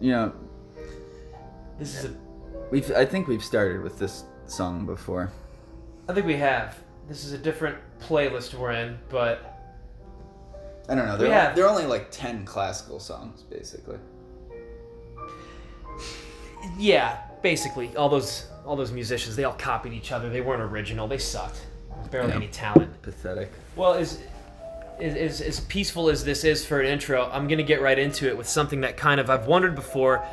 You know, This is a. we've I think we've started with this song before. I think we have. This is a different playlist we're in, but I don't know. They're have. they're only like ten classical songs basically. yeah, basically all those all those musicians they all copied each other. They weren't original. They sucked. Barely Yeah. any talent. Pathetic. Well, as, as as peaceful as this is for an intro, I'm gonna get right into it with something that kind of I've wondered before.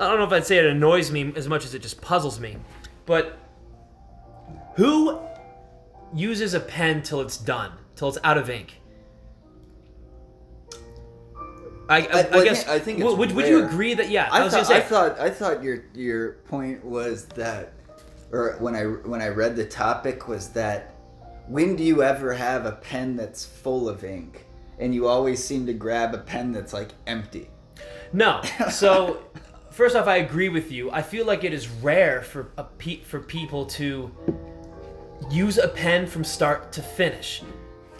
I don't know if I'd say it annoys me as much as it just puzzles me, but who uses a pen till it's done, till it's out of ink? I, I, I- I guess. I think would, would, would you agree that yeah? I, thought, I thought I thought your your point was that, or when I when I read the topic was that, when do you ever have a pen that's full of ink, and you always seem to grab a pen that's like empty. No. So, first off, I agree with you. I feel like it is rare for a pe- for people to use a pen from start to finish.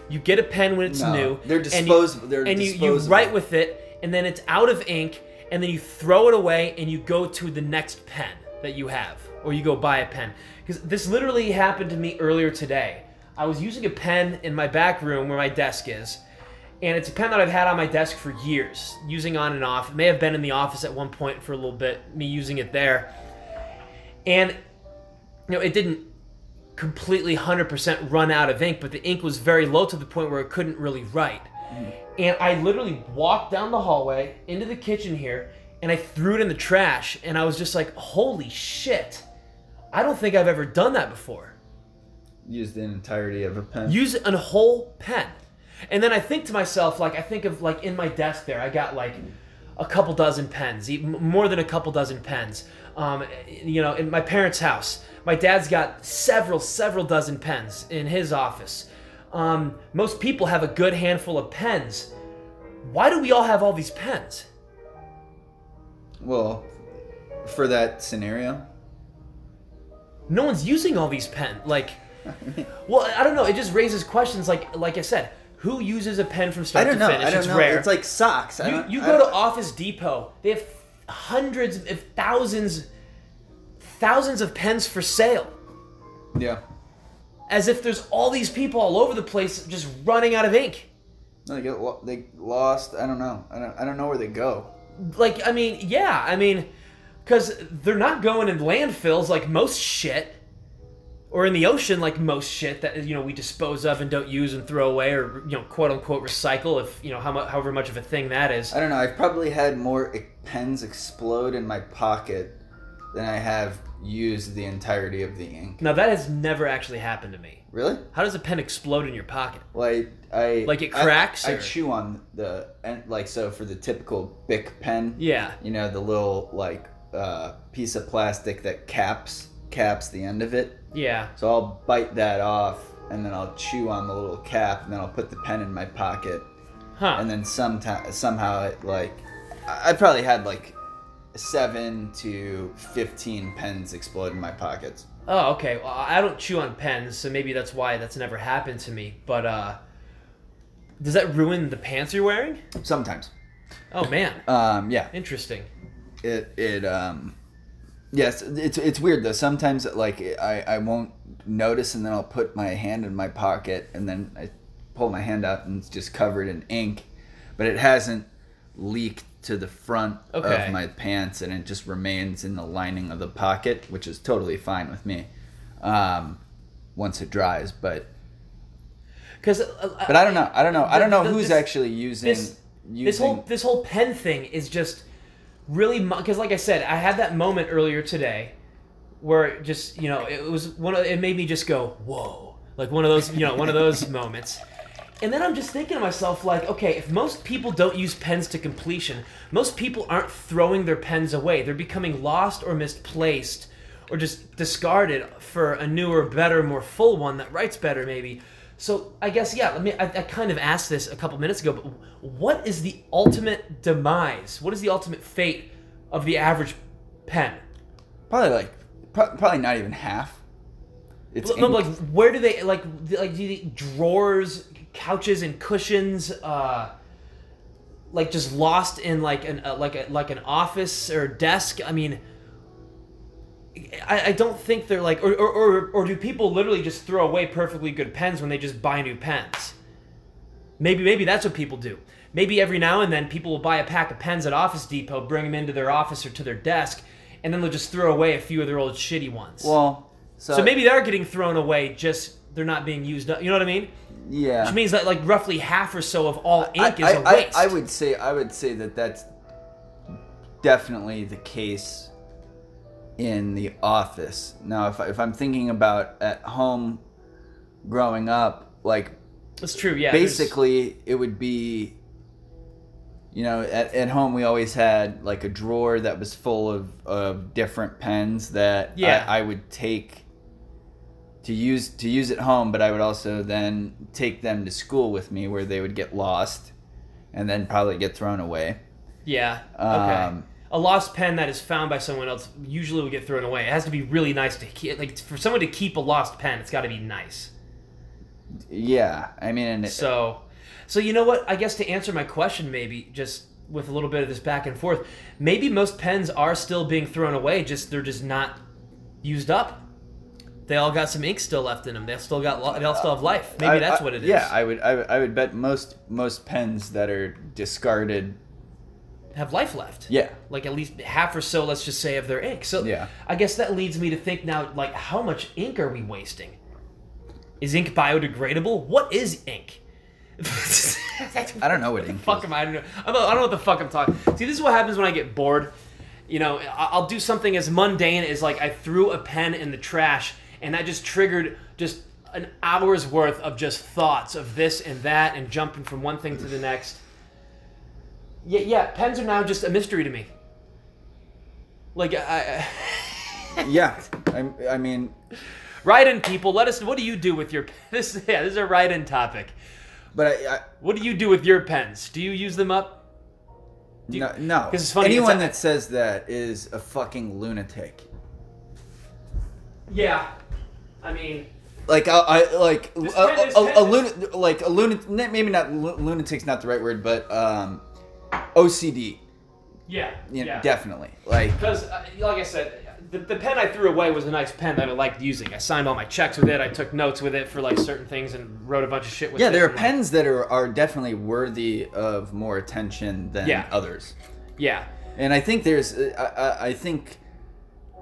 You get a pen when it's No, new. they're and you- disposable- they're and you, you write with it, and then it's out of ink, and then you throw it away, and you go to the next pen that you have, or you go buy a pen. Because this literally happened to me earlier today. I was using a pen in my back room where my desk is, and it's a pen that I've had on my desk for years, using on and off. It may have been in the office at one point for a little bit, me using it there. And you know, it didn't completely 100% run out of ink, but the ink was very low to the point where it couldn't really write. And I literally walked down the hallway into the kitchen here and I threw it in the trash and I was just like, "Holy shit. I don't think I've ever done that before." Use the entirety of a pen. use a whole pen. And then i think to myself like i think of like in my desk there i got like a couple dozen pens even more than a couple dozen pens. Um, you know in my parents house my dad's got several several dozen pens in his office. Um, most people have a good handful of pens. Why do we all have all these pens? Well, for that scenario, no one's using all these pens like well i don't know it just raises questions like like i said who uses a pen from start I don't to know. finish I don't it's know. rare It's like socks. I You, you go to Office Depot, they have hundreds, if thousands, thousands of pens for sale. Yeah. As if there's all these people all over the place just running out of ink. No, they get lo- they lost. I don't know. I don't. I don't know where they go. Like, I mean, yeah, I mean, because they're not going in landfills like most shit, or in the ocean like most shit that you know we dispose of and don't use and throw away, or you know, quote unquote recycle if you know how mu- however much of a thing that is. I don't know. I've probably had more e- pens explode in my pocket than I have used the entirety of the ink. Now that has never actually happened to me. Really? How does a pen explode in your pocket? Like I, Like it I- cracks, I, or- chew on the and like so for the typical Bic pen. Yeah. You know the little like uh, piece of plastic that caps caps the end of it. Yeah. So I'll bite that off and then I'll chew on the little cap and then I'll put the pen in my pocket Huh. and then sometime somehow it like I probably had like seven to fifteen pens explode in my pockets. oh, okay. Well, I don't chew on pens, so maybe that's why that's never happened to me. But uh, does that ruin the pants you're wearing? Sometimes. Oh man, Um, yeah. interesting. It it um yes it's it's weird though. Sometimes like I I won't notice and then I'll put my hand in my pocket and then I pull my hand out and it's just covered in ink, but it hasn't leaked to the front Okay. of my pants and it just remains in the lining of the pocket, which is totally fine with me. Um, once it dries, but Because uh, but I don't know. I don't know. I don't know The- who's this- actually using this using this whole this whole pen thing is just really because like I said, I had that moment earlier today where it just you know it was one of it made me just go whoa like one of those you know one of those moments. And then I'm just thinking to myself, like, okay, if most people don't use pens to completion, most people aren't throwing their pens away. They're becoming lost or misplaced or just discarded for a newer, better, more full one that writes better, maybe. So I guess, yeah, let me, I, I kind of asked this a couple minutes ago, but what is the ultimate demise? What is the ultimate fate of the average pen? probably like probably not even half. It's No, like where do they like like do drawers, couches, and cushions? Uh, like just lost in like an uh, like a like an office or desk. I mean, I, I don't think they're like or, or or or do people literally just throw away perfectly good pens when they just buy new pens? Maybe maybe that's what people do. Maybe every now and then people will buy a pack of pens at Office Depot, bring them into their office or to their desk, and then they'll just throw away a few of their old shitty ones. Well, so, so maybe they're getting thrown away, just they're not being used up. You know what I mean? yeah. Which means that like roughly half or so of all ink I, is a I- waste. I, I would say I would say that that's definitely the case in the office. Now, if, if I'm thinking about at home, growing up, like That's true. Yeah. there's- basically it would be you know at, at home we always had like a drawer that was full of, of different pens that Yeah. I, I would take to use to use at home but i would also then take them to school with me where they would get lost and then probably get thrown away Yeah. Okay. Um, a lost pen that is found by someone else usually will get thrown away. It has to be really nice to keep. Like for someone to keep a lost pen, it's got to be nice. yeah i mean and So, so you know what? I guess to answer my question, maybe just with a little bit of this back and forth, maybe most pens are still being thrown away. Just they're just not used up. They all got some ink still left in them. They still got. They all still have life. Maybe I- that's I- what it is. yeah i would I, would- I would bet most most pens that are discarded have life left. yeah. Like at least half or so let's just say of their ink. So Yeah. i guess that leads me to think now like how much ink are we wasting? Is ink biodegradable? What is ink? I don't know what ink fuck is. am i I don't know I don't know what the fuck i'm talking see this is what happens when i get bored. You know i'll do something as mundane as like i threw a pen in the trash and that just triggered just an hour's worth of just thoughts of this and that and jumping from one thing to the next yeah yeah pens are now just a mystery to me like I, I yeah I, I mean write in people let us what do you do with your this yeah this is a write in topic but I, I what do you do with your pens do you use them up you- no, no. it's funny, Anyone it's that says that is a fucking lunatic. yeah i mean Like I, I like a, a, a, a lunatic, like a lunatic. Maybe not lu- lunatic's not the right word, but um, OCD. yeah You know, yeah definitely. Like because uh, like i said the, the pen i threw away was a nice pen that i liked using i signed all my checks with it i took notes with it for like certain things and wrote a bunch of shit with yeah, it Yeah, there are and, pens that are are definitely worthy of more attention than Yeah. others. yeah And I think there's, I, I, I think,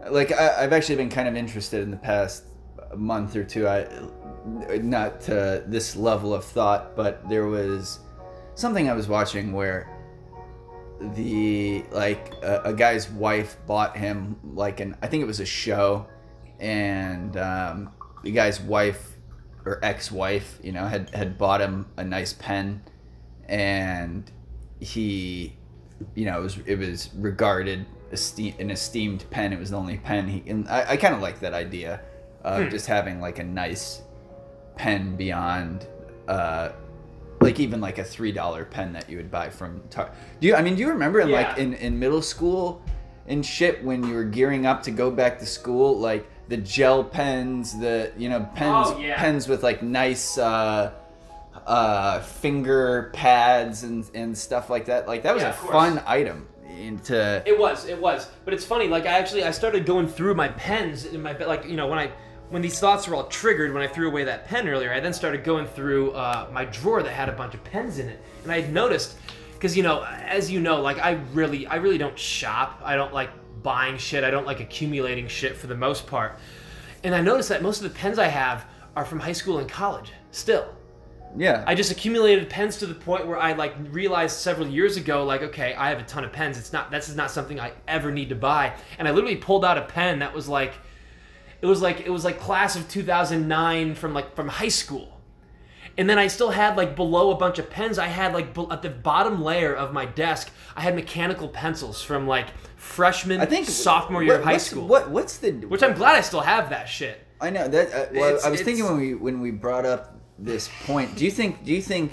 like I, I've actually been kind of interested in the past month or two. I, not to this level of thought, but there was something I was watching where the like a, a guy's wife bought him like an I think it was a show, and um, the guy's wife or ex-wife, you know, had had bought him a nice pen, and he you know, it was it was regarded esteem, an esteemed pen. It was the only pen he. And I, I kind of like that idea of just having like a nice pen beyond, uh, like even like a three dollar pen that you would buy from. Tar- do you? I mean, do you remember in like in in middle school and shit when you were gearing up to go back to school, like the gel pens, the you know pens Oh, yeah. pens with like nice. uh uh finger pads and and stuff like that like that was Yeah, a fun item into It was, it was. But it's funny, like I actually I started going through my pens in my like you know when I when these thoughts were all triggered when I threw away that pen earlier, I then started going through uh, my drawer that had a bunch of pens in it, and I had noticed because you know as you know like I really I really don't shop. I don't like buying shit. I don't like accumulating shit for the most part. And I noticed that most of the pens I have are from high school and college still. yeah I just accumulated pens to the point where I like realized several years ago, like, okay, I have a ton of pens. It's not this is not something I ever need to buy. And I literally pulled out a pen that was like, it was like it was like class of 2009 from like from high school. And then I still had like below a bunch of pens. I had like at the bottom layer of my desk, I had mechanical pencils from like freshman, i think sophomore year what- of high school. what what's the Which I'm glad I still have that shit. i know that uh, well, i was thinking when we when we brought up this point do you think do you think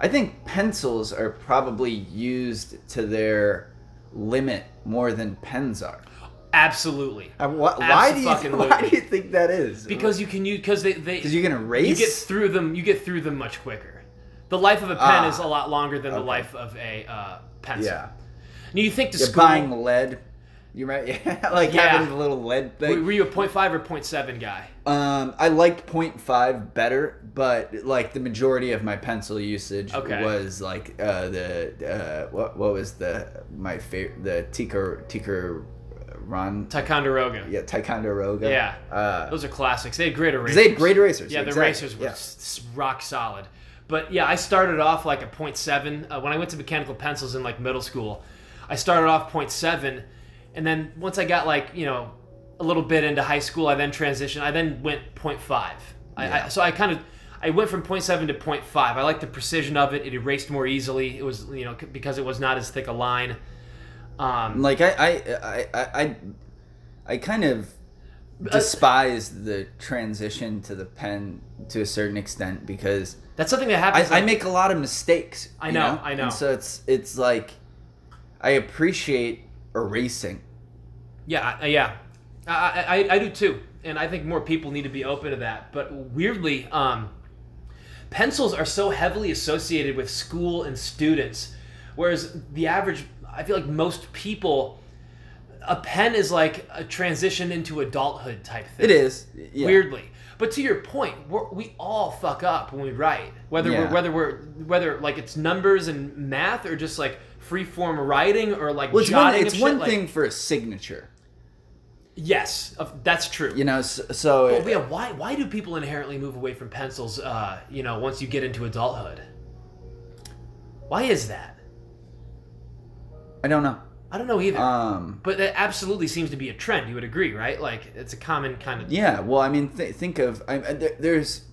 i think pencils are probably used to their limit more than pens are Absolutely. Uh, wh- why do you why do you think that is Because you can use because they they 'Cause you can erase? You get through them. You get through them much quicker. The life of a pen Ah, is a lot longer than the life of a uh, pencil. Yeah. Now you think the You're school. buying lead. You right? Yeah, like Yeah. having the little lead were, thing. were you a 0.5 or 0.7 guy? Um, I liked 0.5 better, but like the majority of my pencil usage Okay. was like uh, the uh, what what was the my favorite the Tika Tika Ron Ticonderoga. yeah Ticonderoga Yeah. uh, Those are classics. They had great erasers. they had great erasers Yeah, the exactly, erasers were yeah. s- rock solid. But yeah, I started off like a 0.7. Uh, when I went to mechanical pencils in like middle school, I started off 0.7, and then once I got like you know a little bit into high school, I then transitioned. I then went 0.5. I, I, Yeah. so I kind of I went from 0.7 to 0.5. I liked the precision of it. It erased more easily. It was you know c- because it was not as thick a line. Um, like I I I I, I, I kind of despise the transition to the pen to a certain extent because that's something that happens. I like- make a lot of mistakes. I you know, I know. And so it's it's like I appreciate erasing. Yeah, I- yeah, I, I, I do too, and I think more people need to be open to that. But weirdly, um, pencils are so heavily associated with school and students, whereas the average, I feel like most people, a pen is like a transition into adulthood type thing. It is yeah. weirdly. But to your point, we're, we all fuck up when we write, whether we're whether we're whether like it's numbers and math or just like free form writing or like Well, it's one, it's one shit, like- thing for a signature, Yes, that's true. you know. So, so But yeah, why why do people inherently move away from pencils? Uh, you know, once you get into adulthood, why is that? I don't know. I don't know either. Um, but that absolutely seems to be a trend. You would agree, right? Like it's a common kind of yeah. Well, I mean, th- think of I, there, there's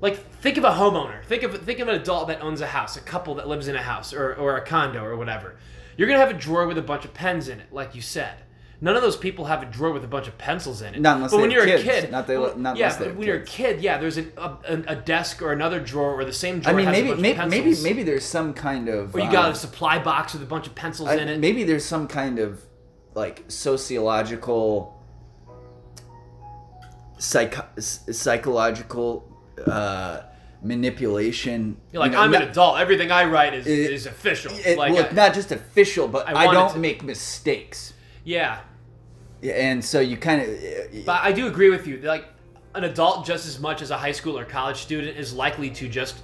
like think of a homeowner. Think of think of an adult that owns a house, a couple that lives in a house or or a condo or whatever. You're gonna have a drawer with a bunch of pens in it, like you said. None of those people have a drawer with a bunch of pencils in it. Not unless but when you're kids. a kid, Not they- well, not yeah, unless they but have when you're a kid, yeah, there's an, a, a, a desk or another drawer or the same drawer. I mean, maybe maybe maybe maybe there's some kind of Or you um, got a supply box with a bunch of pencils I- in it. maybe there's some kind of like sociological psych- psychological uh, manipulation You're like, you know, I'm not- an adult. Everything I write is, It- is official. it- like, well, I- not just official, but I I, don't to- make mistakes. yeah. Yeah, And so you kind of But I do agree with you. Like, an adult just as much as a high school or college student is likely to just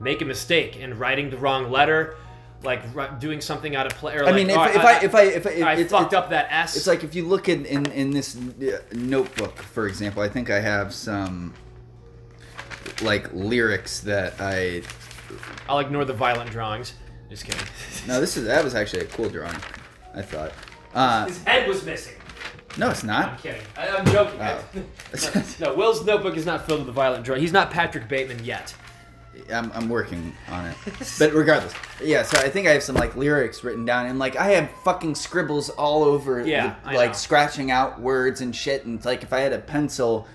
make a mistake and writing the wrong letter, like doing something out of play. Or I mean, if, oh, if I if I if I, if I it's, fucked it's, up that S. it's like if you look in in, in this uh, notebook, for example, I think I have some like lyrics that I I'll ignore the violent drawings. Just kidding. no, this is that was actually a cool drawing. I thought. Uh, His head was missing. No, it's not. I'm not. kidding. I, I'm joking. Oh. no, Will's notebook is not filled with violent drawing. He's not Patrick Bateman yet. I'm, I'm working on it. But regardless, yeah. So I think I have some like lyrics written down, and like I have fucking scribbles all over, Yeah, the- I like know. scratching out words and shit. And it's like if I had a pencil,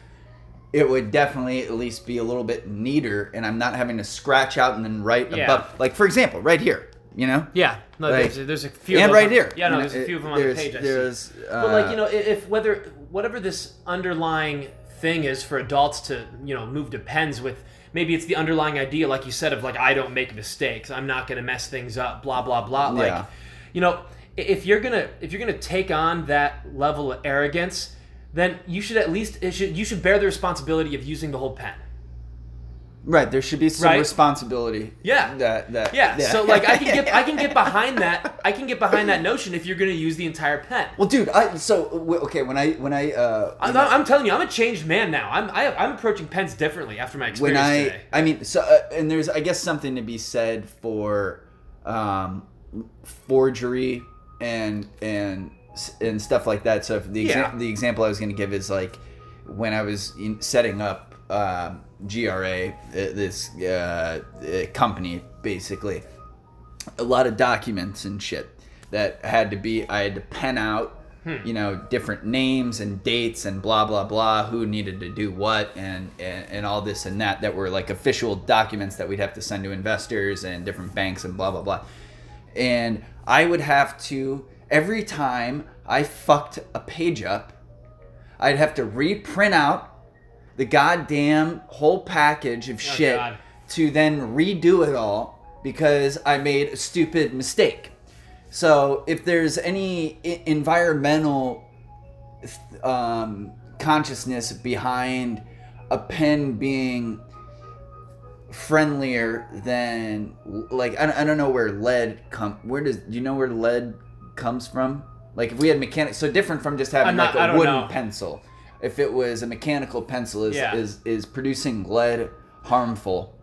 it would definitely at least be a little bit neater, and I'm not having to scratch out and then write Yeah. above. Like for example, right here, you know, Yeah, no, Like- there's, there's a few. and those right on- here. Yeah, no, you know, there's a few of them on the page. I see. There's, uh, But like you know, if whether whatever this underlying thing is for adults to you know move to pens with, maybe it's the underlying idea, like you said, of like I don't make mistakes, I'm not gonna mess things up, blah blah blah. Like, Yeah. you know, if you're gonna if you're gonna take on that level of arrogance, then you should at least it should you should bear the responsibility of using the whole pen. Right. There should be some Right? responsibility. Yeah. That that. Yeah, so like I can get I can get behind that I can get behind that notion if you're gonna use the entire pen. Well, dude, I so okay when I when I uh I'm, I'm telling you, I'm a changed man now. I'm I, I'm approaching pens differently after my experience when I today. I mean so uh, and there's I guess something to be said for um forgery and and and stuff like that. So if the Yeah. example the example I was going to give is like when I was in setting up um, GRA uh, this uh, uh, company basically. A lot of documents and shit that had to be I had to pen out you know different names and dates and blah blah blah who needed to do what and, and and all this and that that were like official documents that we'd have to send to investors and different banks and blah blah blah. And I would have to every time I fucked a page up I'd have to reprint out the goddamn whole package of shit God. to then redo it all because I made a stupid mistake. So if there's any I- environmental um, consciousness behind a pen being friendlier than like I don't, I don't know where lead come where does do you know where lead comes from like if we had mechanics so different from just having not- like a wooden know. pencil if it was a mechanical pencil is Yeah. is is producing lead harmful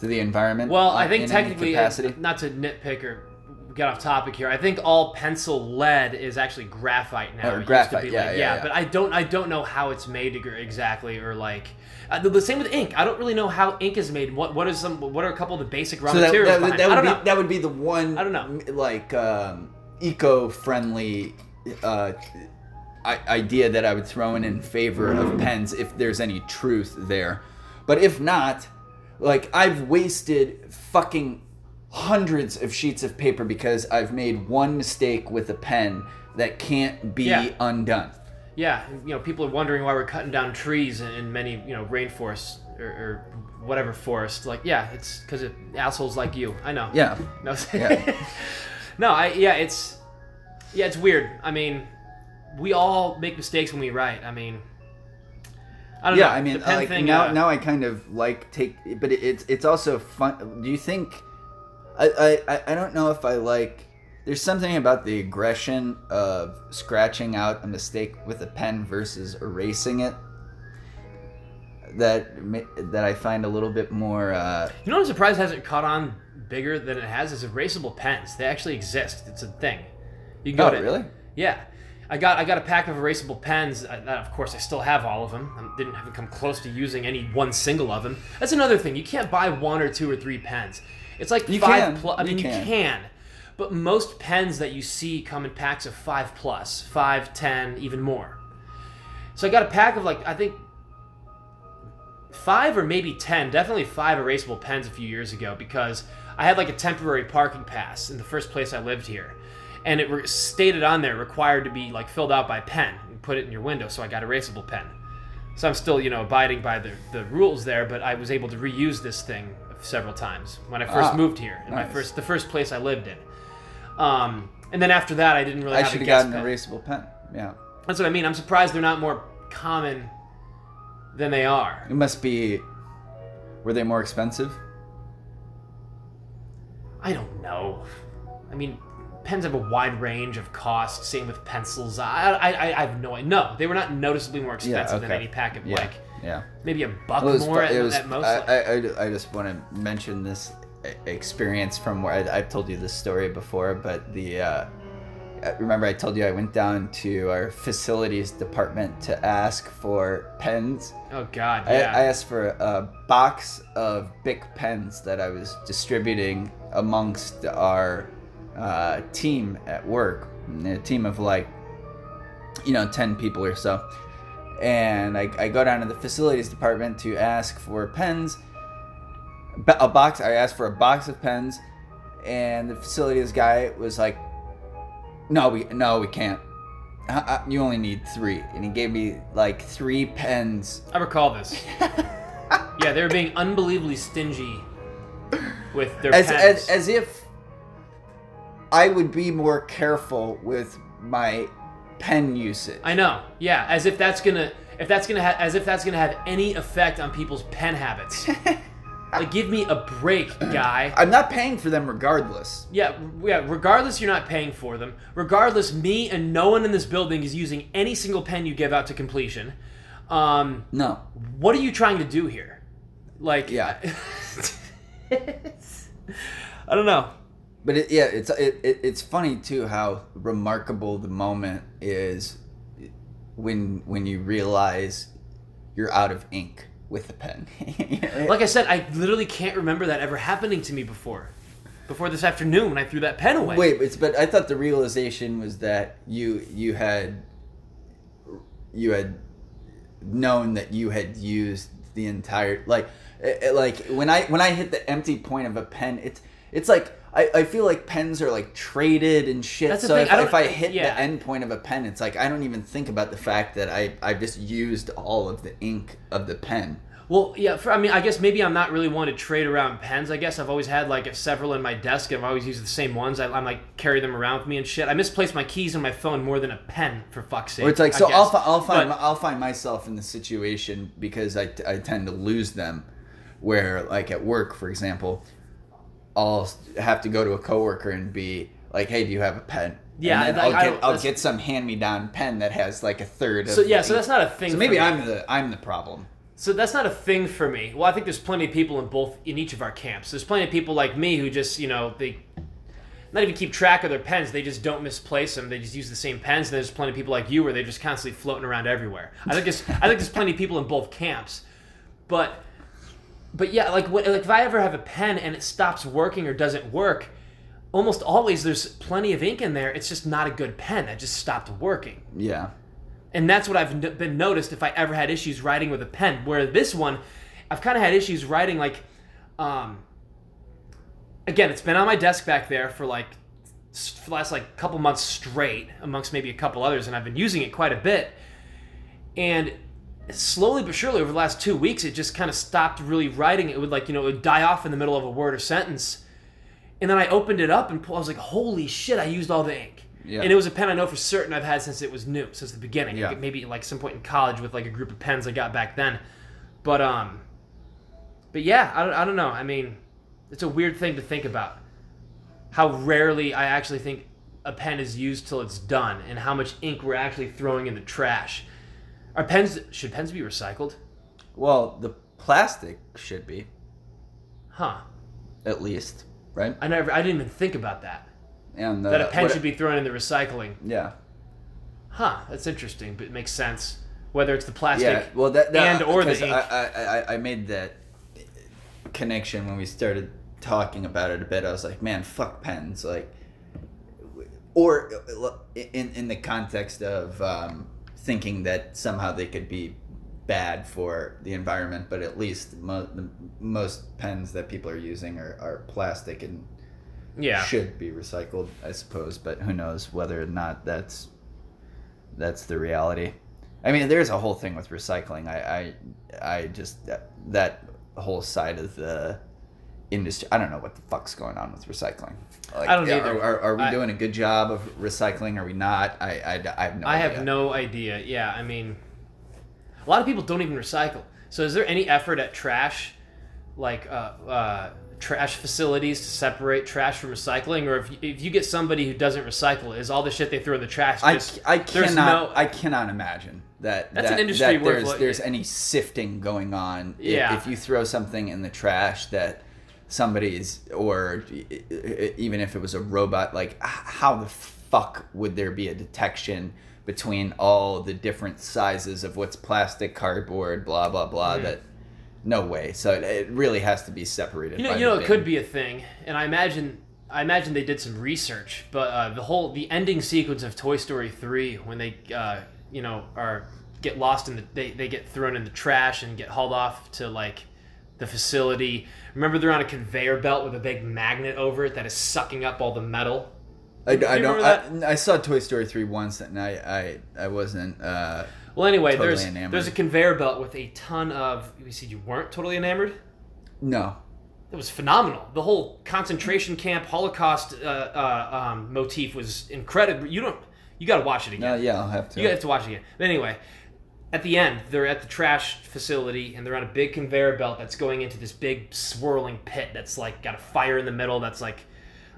to the environment Well, uh, I think technically, capacity? not to nitpick or get off topic here, I think all pencil lead is actually graphite now. Oh, It graphite, to be yeah, like- yeah, yeah. But I don't, I don't know how it's made exactly, or like uh, the, the same with ink. I don't really know how ink is made. What, what is some, what are a couple of the basic raw so that, materials? that, that it? I would don't be know. that would be the one I don't know. like um, eco-friendly uh, idea that I would throw in in favor of pens if there's any truth there. But if not, like I've wasted fucking hundreds of sheets of paper because I've made one mistake with a pen that can't be Yeah. undone. Yeah, you know, people are wondering why we're cutting down trees in, many, you know, rainforests or, or whatever forest. Like, yeah, it's because of assholes like you. I know. Yeah. No. Yeah. no, I yeah, it's yeah, it's weird. I mean, we all make mistakes when we write. I mean, I don't know. yeah, know. I mean, like, thing, now uh, now I kind of like take, but it, it's it's also fun. Do you think? I, I I- don't know if I like. There's something about the aggression of scratching out a mistake with a pen versus erasing it that that I find a little bit more. Uh, You know, what I'm surprised hasn't caught on bigger than it has is erasable pens. They actually exist. It's a thing. You can go oh, to really? Yeah. I got I got a pack of erasable pens. That of course I still have all of them. I didn't haven't come close to using any one single of them. That's another thing. You can't buy one or two or three pens. It's like You five can. plus. I mean, you can. can. But most pens that you see come in packs of five plus, five, ten, even more. So I got a pack of like I think five or maybe ten, definitely five erasable pens a few years ago because I had like a temporary parking pass in the first place I lived here, and it re- stated on there required to be like filled out by pen and put it in your window. So I got erasable pen. So I'm still you know abiding by the the rules there, but I was able to reuse this thing several times when I first Ah, moved here in my first the first place I lived in. Um, and then after that, I didn't really I have should have gotten an erasable pen. Yeah, That's what I mean. I'm surprised they're not more common than they are. it must be. Were they more expensive? I don't know. I mean, pens have a wide range of costs. Same with pencils. I, I, I I have no idea. No, they were not noticeably more Yeah, expensive than any pack of Yeah, like yeah. maybe a buck Well, was more at, was- at most. I, like- I, I, I just want to mention this experience from where I, I've told you this story before, but the uh, uh, remember I told you I went down to our facilities department to ask for pens. oh God, I, yeah. I asked for a box of Bic pens that I was distributing amongst our uh, team at work, a team of like, you know, 10 people or so. And I, I go down to the facilities department to ask for pens. A box, I asked for a box of pens, and the facilities guy was like, no, we no, we can't. Uh, uh, You only need three, and he gave me like three pens I recall this. yeah, they were being unbelievably stingy with their as, pens. as as if I would be more careful with my pen usage. I know. Yeah, as if that's gonna if that's gonna ha- as if that's gonna have any effect on people's pen habits. like, give me a break, guy. I'm not paying for them regardless. Yeah, yeah. Regardless, you're not paying for them. Regardless, me and no one in this building is using any single pen you give out to completion. Um, No. what are you trying to do here? Like, Yeah. I don't know. But it, yeah, it's it, it, it's funny too how remarkable the moment is when when you realize you're out of ink with the pen. Like I said, I literally can't remember that ever happening to me before. Before this afternoon when I threw that pen away. Wait, it's but I thought the realization was that you you had you had known that you had used the entire like it- it- like when I when I hit the empty point of a pen, it's it's like I, I feel like pens are like traded and shit. That's so if I if I hit yeah. the end point of a pen, it's like I don't even think about the fact that I I just used all of the ink of the pen. Well, yeah. For, I mean, I guess maybe I'm not really one to trade around pens. I guess I've always had like several in my desk, I've always used the same ones. I, I'm like carry them around with me and shit. I misplace my keys on my phone more than a pen, for fuck's sake. Or it's like I so I'll, I'll find But- I'll find myself in the situation because I, I tend to lose them where like at work for example I'll have to go to a coworker and be like hey do you have a pen Yeah, and like, I'll get don't- I'll get some hand me down pen that has like a third of So yeah, so that's not a thing. so for maybe me. I'm the I'm the problem So that's not a thing for me. Well, I think there's plenty of people in both in each of our camps. There's plenty of people like me who just you know they not even keep track of their pens. They just don't misplace them. They just use the same pens. And there's plenty of people like you where they're just constantly floating around everywhere. I think there's I think there's plenty of people in both camps, but but yeah, like what, like if I ever have a pen and it stops working or doesn't work, almost always there's plenty of ink in there. It's just not a good pen that just stopped working. yeah And that's what I've n- been noticed if I ever had issues writing with a pen. Where this one, I've kind of had issues writing like, um, again, it's been on my desk back there for like for the last like couple months straight, amongst maybe a couple others, and I've been using it quite a bit. And slowly but surely over the last two weeks, it just kind of stopped really writing. It would like you know it would die off in the middle of a word or sentence. And then I opened it up and pulled, I was like, holy shit, I used all the ink. Yeah. And it was a pen I know for certain I've had since it was new, since the beginning. Yeah. Like, maybe like some point in college with like a group of pens I got back then. But um, but yeah, I don't, I don't know. I mean, it's a weird thing to think about. How rarely I actually think a pen is used till it's done, and how much ink we're actually throwing in the trash. Are pens should pens be recycled? well the plastic should be Huh? at least right I never. I didn't even think about that. and the, That a pen what- should be thrown in the recycling. yeah Huh? That's interesting, but it makes sense. Whether it's the plastic. Yeah, well, that, that and or the ink. I, I, I, I made that connection when we started talking about it a bit. I was like, man, fuck pens, like, or in in the context of um, thinking that somehow they could be bad for the environment, but at least mo- the, most pens that people are using are, are plastic and yeah. should be recycled, I suppose. But who knows whether or not that's that's the reality. I mean, there's a whole thing with recycling. I I, I just that, that whole side of the industry. I don't know what the fuck's going on with recycling. Like, I don't are, either. Are, are we I- doing a good job of recycling? Are we not? I I, I have no. I idea. have no idea. Yeah, I mean, a lot of people don't even recycle. So, is there any effort at trash, like uh, uh, trash facilities, to separate trash from recycling? Or if you, if you get somebody who doesn't recycle, is all the shit they throw in the trash I, just? I there's cannot no- I cannot imagine that That's that, an industry that worth there's there's any sifting going on if, Yeah. if you throw something in the trash that somebody's or even if it was a robot like how the fuck would there be a detection between all the different sizes of what's plastic cardboard blah blah blah that no way so it, it really has to be separated You know, you know, it could be a thing, and I imagine, I imagine they did some research. But uh, the whole, the ending sequence of Toy Story three, when they, uh, you know, are get lost in the, they, they get thrown in the trash and get hauled off to like the facility. Remember, they're on a conveyor belt with a big magnet over it that is sucking up all the metal. I, I Do you don't remember I, I saw Toy Story 3 once and I I, I wasn't uh Well, anyway, Totally there's enamored. there's a conveyor belt with a ton of. You said you weren't totally enamored. no It was phenomenal. The whole concentration camp Holocaust uh, uh, um, motif was incredible. You don't. You got to watch it again. no yeah I'll have to You have to watch it again. But anyway, at the end, they're at the trash facility and they're on a big conveyor belt that's going into this big swirling pit that's like got a fire in the middle that's like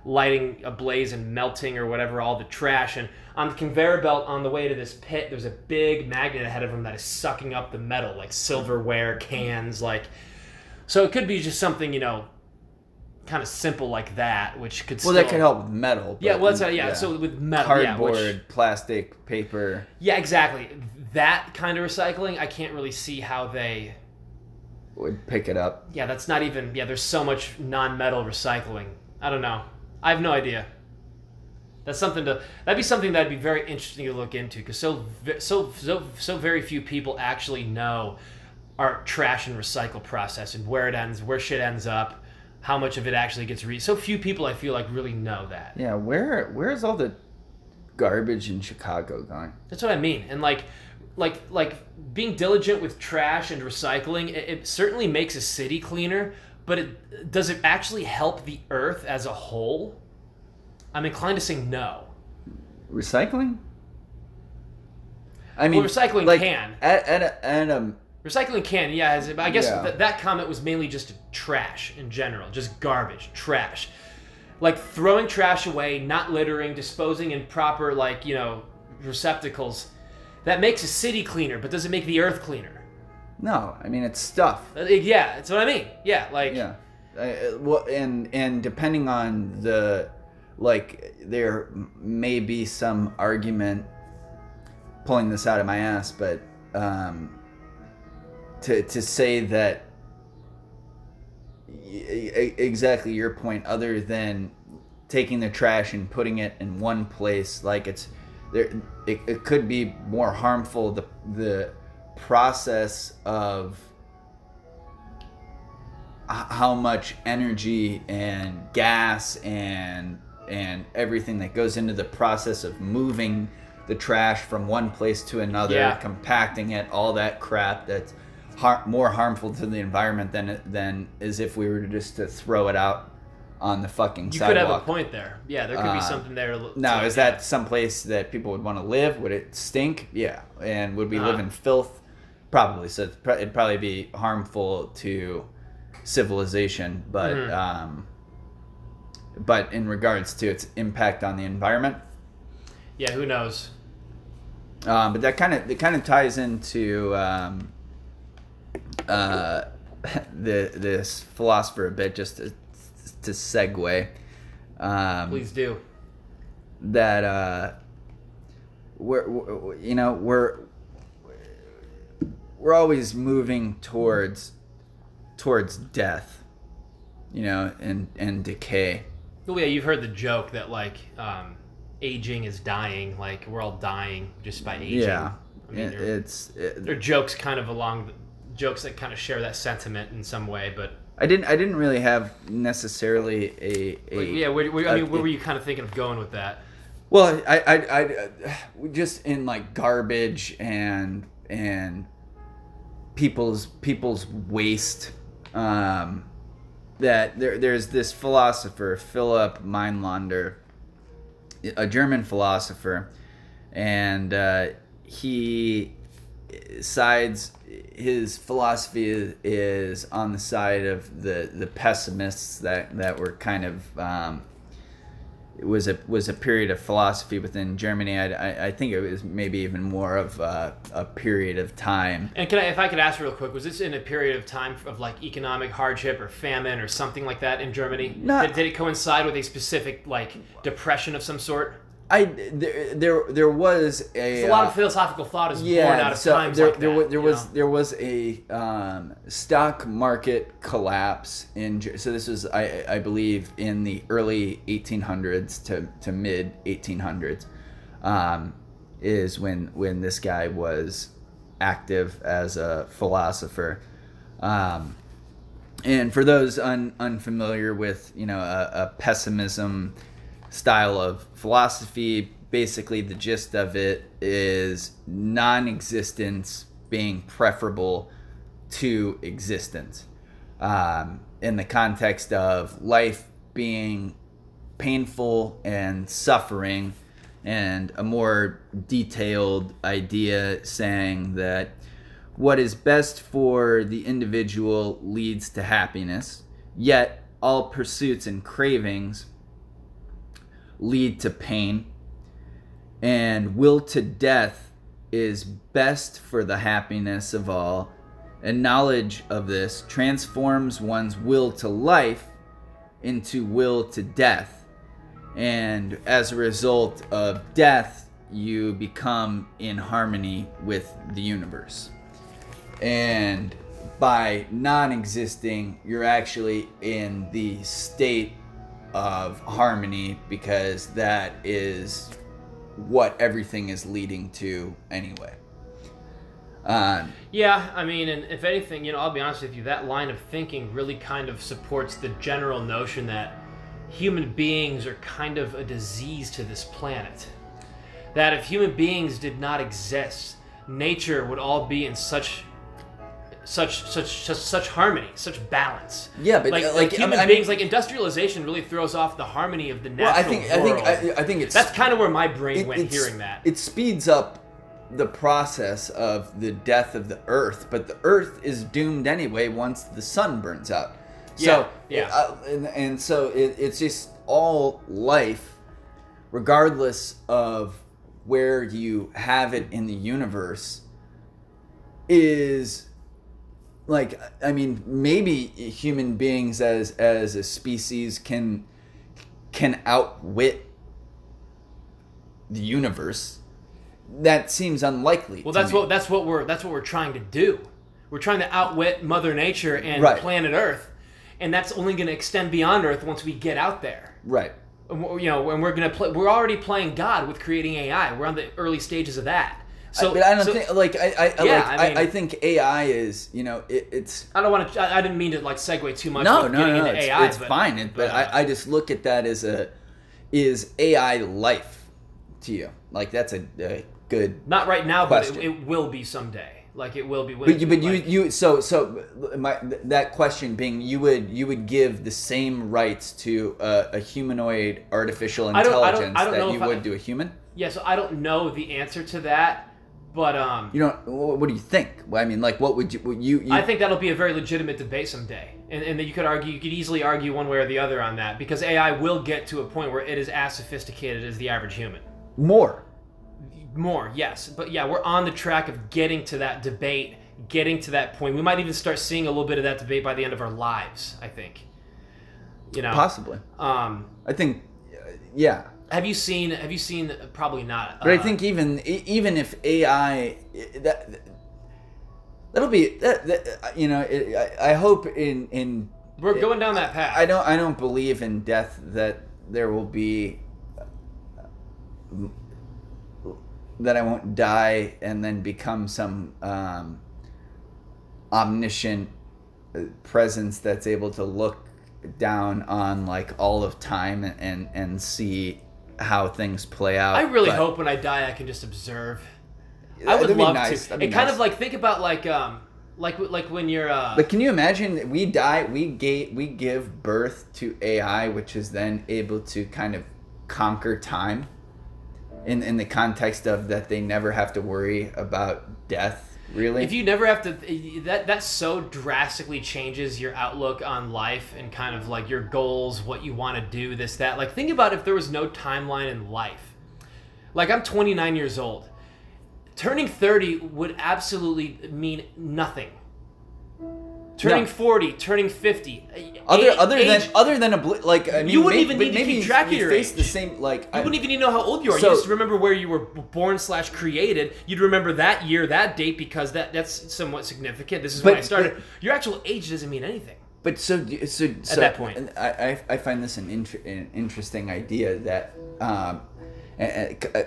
lighting ablaze and melting or whatever all the trash. And on the conveyor belt on the way to this pit, there's a big magnet ahead of them that is sucking up the metal, like silverware, cans, like. So it could be just something you know, kind of simple like that, which could well still, that could help with metal Yeah, well, that's, uh, yeah, So with metal, cardboard yeah, which, plastic paper yeah, exactly. That kind of recycling, I can't really see how they. would pick it up Yeah, that's not even. Yeah, there's so much non-metal recycling. I don't know. I have no idea. That's something to. That'd be something that'd be very interesting to look into because so so so so very few people actually know our trash and recycle process and where it ends, where shit ends up, how much of it actually gets re. So few people I feel like really know that. yeah where where's all the garbage in Chicago going That's what I mean. And like, like like being diligent with trash and recycling, it, it certainly makes a city cleaner. But it, does it actually help the earth as a whole? I'm inclined to say no. Recycling. I mean, Well, recycling like, can. At, at, a, at Recycling can, yeah. As, I guess Yeah. th- that comment was mainly just trash in general, just garbage, trash. Like throwing trash away, not littering, disposing in proper, like, you know, receptacles. That makes a city cleaner, but does it make the earth cleaner? no, I mean it's stuff. Uh, Yeah, that's what I mean. Yeah, like, Yeah. Uh, well, and and depending on the, like, there may be some argument pulling this out of my ass, but um, to to say that e- e- exactly your point, other than taking the trash and putting it in one place, like it's there, it, it could be more harmful. The the process of how much energy and gas and and everything that goes into the process of moving the trash from one place to another, Yeah. compacting it, all that crap that's har- more harmful to the environment than than is if we were just to throw it out on the fucking you sidewalk. could have a point there. Yeah, there could be Uh, something there. To, look- Now, to- is that someplace that people would want to live? Would it stink? Yeah. And would we live Uh-huh. in filth? Probably. So it'd probably be harmful to civilization, but Mhm. um, but in regards to its impact on the environment, Yeah, who knows? um, but that kind of it kind of ties into um, uh, the this philosopher a bit, just to, segue. Um, Please do. that uh we're, we're you know we're we're always moving towards towards death you know and and decay Oh yeah, you've heard the joke that like um, aging is dying. Like we're all dying just by aging. yeah I mean, It- they're, it's it, they're jokes kind of along the, jokes that kind of share that sentiment in some way. But i didn't i didn't really have necessarily a, a like, yeah, where, where, I mean, where were you kind of thinking of going with that? Well, I, I, I, I just in like garbage and and people's people's waste. Um, that there, there's this philosopher Philipp Mainländer, a German philosopher, and uh, he sides his philosophy is, is on the side of the the pessimists that that were kind of um, it was a was a period of philosophy within Germany. I, I, think it was maybe even more of a, a period of time. And can I, if I could ask real quick, was this in a period of time of like economic hardship or famine or something like that in Germany? Not- did, did it coincide with a specific like depression of some sort? I there there, there was a, A lot uh, of philosophical thought is born yeah, out of so times there, like there, that. was, there was know? there was a um, stock market collapse in so this was I, I believe in the early 1800s to, to mid 1800s um, is when when this guy was active as a philosopher um, and for those un, unfamiliar with you know a, a pessimism style of philosophy basically the gist of it is non-existence being preferable to existence. Um, in the context of life being painful and suffering and a more detailed idea saying that what is best for the individual leads to happiness yet all pursuits and cravings lead to pain and will to death is best for the happiness of all. And knowledge of this transforms one's will to life into will to death. And as a result of death you become in harmony with the universe. And by non-existing you're actually in the state of harmony because that is what everything is leading to anyway um, Yeah, I mean, and if anything, you know, I'll be honest with you, that line of thinking really kind of supports the general notion that human beings are kind of a disease to this planet. That if human beings did not exist, nature would all be in such such such such, such harmony, such balance. Yeah, but, like, uh, like, like, I human I beings, mean- like industrialization, really throws off the harmony of the natural Well, I think I think I, I think it's That's kind of where my brain it- went hearing that. It speeds up the process of the death of the Earth, but the Earth is doomed anyway once the sun burns out. So Yeah, yeah. uh, and, and so it, it's just all life, regardless of where you have it in the universe, is like I mean maybe human beings as as a species can can outwit the universe. That seems unlikely. Well, to that's me. what that's what we're that's what we're trying to do. We're trying to outwit Mother Nature and Right. planet Earth, and that's only going to extend beyond Earth once we get out there. right. You know, and we're going to play. We're already playing God with creating AI. We're on the early stages of that. So, but I don't so- think like I I, I Yeah, like I I, mean- I think AI is you know it, it's I don't want to. I, I didn't mean to like segue too much. no no getting no, into it's, AI, it's but, fine but but, I, I just look at that as a is AI life to you like that's a, a good Not right now, but it, it will be someday. Like it will be. But you, but you, like- you, so, so, my that question being, you would, you would give the same rights to a, a humanoid artificial I don't- I don't- intelligence I don't that you I- would to a human. Yeah, so I don't know the answer to that, but um, You don't. What, what do you think? Well, I mean, like, what would you, would you, you I think that'll be a very legitimate debate someday, and and that you could argue, you could easily argue one way or the other on that because AI will get to a point where it is as sophisticated as the average human. more? More, yes, but yeah, we're on the track of getting to that debate, getting to that point. We might even start seeing a little bit of that debate by the end of our lives. I think. You know, Possibly. um, I think, uh, yeah. Have you seen? Have you seen? Probably not. But I uh, think even even if AI that that'll be that, that you know it, I, I hope in in we're going down that path. I don't I don't believe in death that there will be that I won't die and then become some um, omniscient uh, presence that's able to look down on like all of time and, and see how things play out. I really But hope when I die I can just observe. I that'd would love nice. to. That'd be kind nice. of like think about like um like like when you're uh But can you imagine we die, we gate we give birth to AI, which is then able to kind of conquer time, in in the context of that they never have to worry about death. Really, if you never have to that that so drastically changes your outlook on life and kind of like your goals, what you want to do, this that. Like think about if there was no timeline in life. Like I'm 29 years old. Turning 30 would absolutely mean nothing. Turning No. 40, turning 50. other a- other age- than other than a bl- like I mean, You wouldn't even need to keep track of you your face the same like You I- wouldn't even need to know how old you are. So- you just remember where you were born slash created. You'd remember that year, that date, because that that's somewhat significant. This is when But- I started. but- Your actual age doesn't mean anything. But so, so, so that point. I, I, find this an, inter- an interesting idea that, um,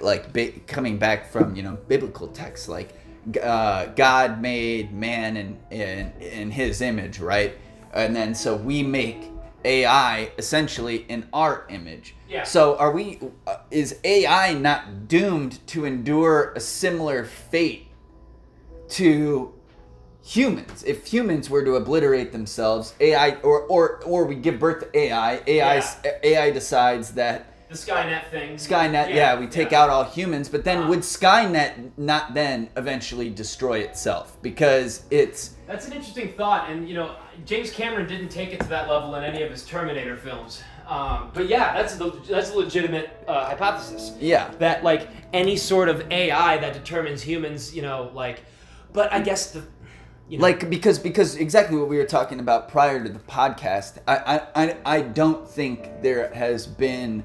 like ba- coming back from you know biblical texts, like uh, God made man in, in in His image, right? And then so we make AI essentially in our image. Yeah. So are we? Uh, is AI not doomed to endure a similar fate to humans if humans were to obliterate themselves ai or or or we give birth to ai ai Yeah. ai decides that The Skynet thing. skynet yeah, we take yeah. out all humans but then Uh. would skynet not then eventually destroy itself because it's That's an interesting thought, and you know, James Cameron didn't take it to that level in any of his Terminator films. Um, but yeah, that's the, that's a legitimate uh, hypothesis. yeah that like any sort of AI that determines humans, you know, like. But I guess the, you know, like because because exactly what we were talking about prior to the podcast I i i don't think there has been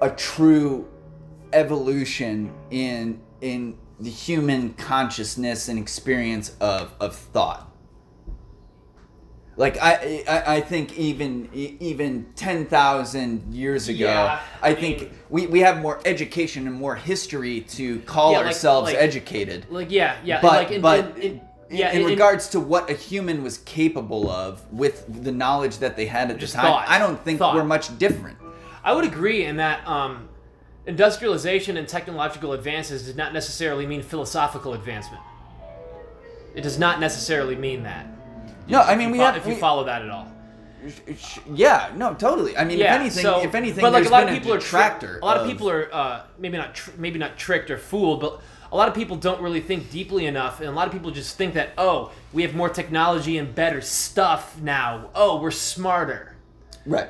a true evolution in in the human consciousness and experience of of thought like I, I, I think even even ten thousand years ago, Yeah, I, I think we, we have more education and more history to call Yeah, ourselves like- educated like yeah, yeah, but like in, but in, in, yeah, in regards to what a human was capable of with the knowledge that they had at Just the time, thought. I don't think Thought. we're much different. I would agree in that um, industrialization and technological advances does not necessarily mean philosophical advancement. It does not necessarily mean that. No, I mean we have. if you we- follow that at all. Yeah, no, totally. I mean, Yeah. if anything, so, if anything, but like a lot of people a are detractor. Tri- a lot of, people are uh, maybe not tr- maybe not tricked or fooled, but a lot of people don't really think deeply enough, and a lot of people just think that oh, we have more technology and better stuff now. Oh, we're smarter. right.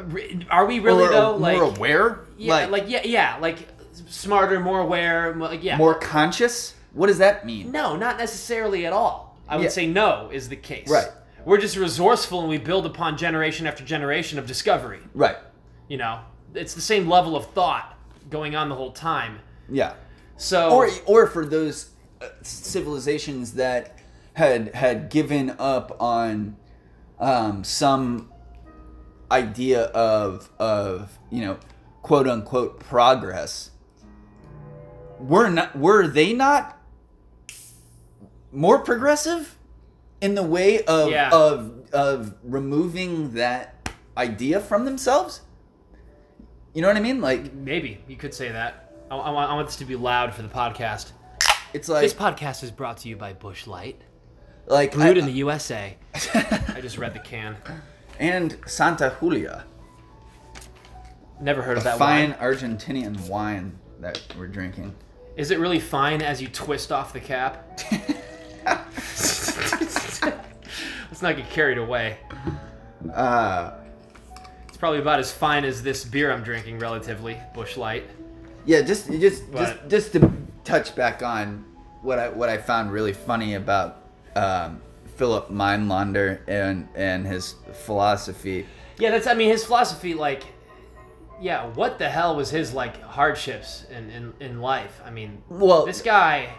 Re- Are we really or, though? more Like more aware, yeah, like, yeah, yeah, like smarter, more aware, like yeah. more conscious. What does that mean? No, not necessarily at all. I would Yeah. say no is the case. Right. We're just resourceful and we build upon generation after generation of discovery. Right. You know, it's the same level of thought going on the whole time. Yeah. So Or or for those uh, civilizations that had had given up on um, some idea of of you know quote unquote progress. Were not were they not more progressive in the way of Yeah. of of removing that idea from themselves? You know what I mean? Like maybe you could say that. I, I want, I want this to be loud for the podcast. it's like This podcast is brought to you by Busch Light, like brewed I- in the USA. I just read the can. And Santa Julia, Never heard of that fine wine. Argentinian wine that we're drinking. Is it really fine as you twist off the cap? Let's not get carried away. Uh, It's probably about as fine as this beer I'm drinking, relatively. Busch Light. yeah, just just just just to touch back on what I what I found really funny about um, Philipp Mainländer and and his philosophy. Yeah, that's. I mean, his philosophy, like, yeah, what the hell was his like hardships in in, in life? I mean, Well, this guy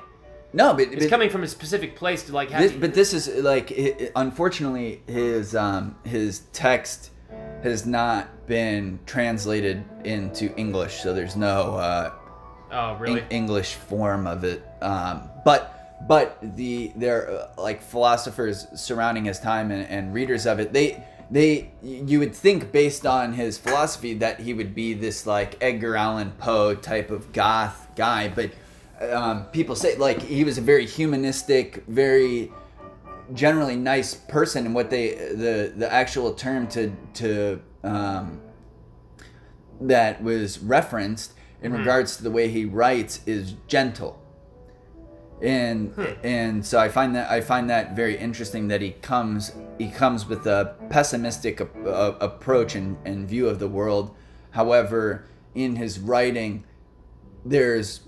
no, but, but coming from a specific place to like have. this, but this is like i- i- unfortunately his um, his text has not been translated into English, so there's no. Uh, oh, really? Eng- English form of it. Um, but but the there uh, like philosophers surrounding his time and, and readers of it, they they you would think based on his philosophy that he would be this like Edgar Allan Poe type of goth guy, but um, people say like he was a very humanistic, very generally nice person. And what they the the actual term to to um, that was referenced in regards to the way he writes is gentle and and so i find that i find that very interesting that he comes he comes with a pessimistic ap- uh, approach and, and view of the world. However in his writing there's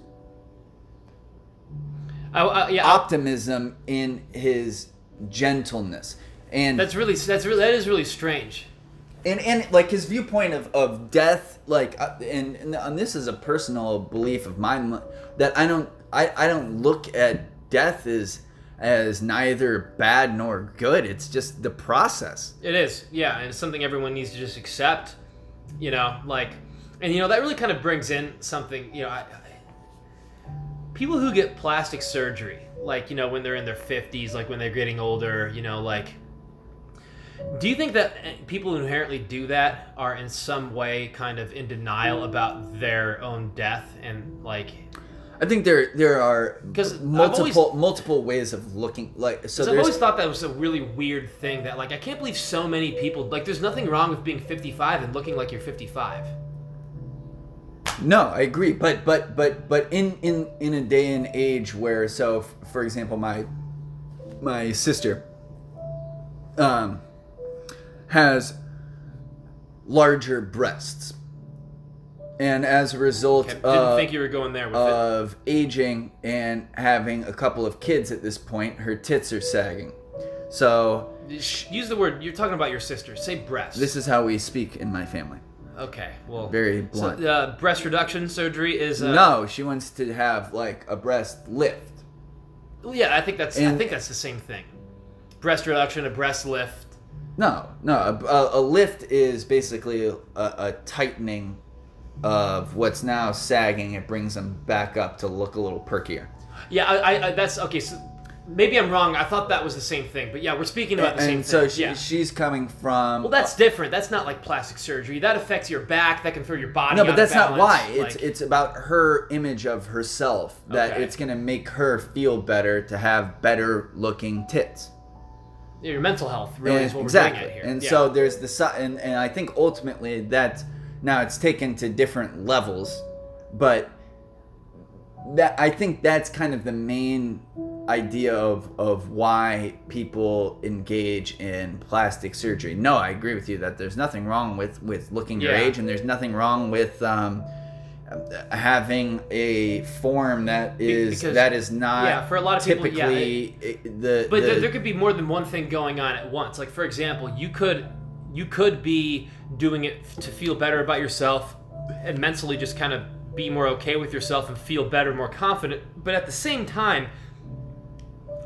Oh, uh, yeah, optimism in his gentleness. And that's really that's really that is really strange. and and like his viewpoint of, of death like uh, and, and and this is a personal belief of mine that i don't i i don't look at death as as neither bad nor good it's just the process It is, yeah, and it's something everyone needs to just accept. You know, like, and you know that really kind of brings in something. You know, I, I, people who get plastic surgery, like you know when they're in their fifties, like when they're getting older, you know, like. Do you think that eh, people who inherently do that are in some way kind of in denial about their own death and like i think there there are 'Cause I've multiple always- multiple ways of looking like so So I've always thought that was a really weird thing that like I can't believe so many people like there's nothing wrong with being 55 and looking like you're 55. No, I agree, but but but but in in in a day and age where so f- for example my my sister um has larger breasts. And as a result Didn't uh, think you were going there with it. of aging and having a couple of kids at this point, her tits are sagging. So Use the word. You're talking about your sister. Say breast. this is how we speak in my family. okay. Well, Very so, blunt. uh, breast reduction surgery is. Uh, no, she wants to have like a breast lift. well, Yeah, I think that's. I think that's the same thing. Breast reduction, a breast lift. No, no. A, a, a lift is basically a, a tightening of what's now sagging. It brings them back up to look a little perkier. Yeah, I, I, that's okay. So maybe I'm wrong. I thought that was the same thing, but yeah, we're speaking about the same and so thing. she, yeah. she's coming from. well, that's different. That's not like plastic surgery. That affects your back. That can throw your body. no, but that's not why. It's Like, it's about her image of herself that Okay. it's gonna make her feel better to have better looking tits. your mental health really And- is what exactly. we're getting at here. And Yeah. so there's the and and I think ultimately that now it's taken to different levels, but that I think that's kind of the main idea of of why people engage in plastic surgery. No, I agree with you that there's nothing wrong with with looking your Yeah. age, and there's nothing wrong with um, having a form that is because- that is not yeah, for a lot of people, yeah, typically it- the But the, there, there could be more than one thing going on at once. Like for example, you could you could be doing it to feel better about yourself and mentally just kind of be more okay with yourself and feel better, more confident. But at the same time,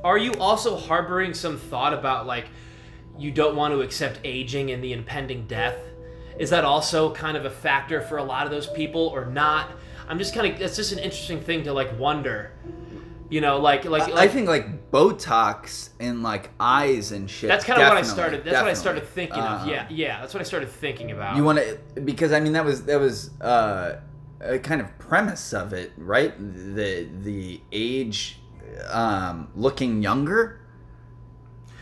are you also harboring some thought about like you don't want to accept aging and the impending death? Is that also kind of a factor for a lot of those people or not? I'm just kind of it's just an interesting thing to like wonder. You know, like like, I- like I think like Botox and like eyes and shit. That's kind of what I started. That's what I started thinking of. Um, Yeah, yeah. That's what I started thinking about. You want to because I mean that was that was uh, a kind of premise of it, right? The the age um, looking younger,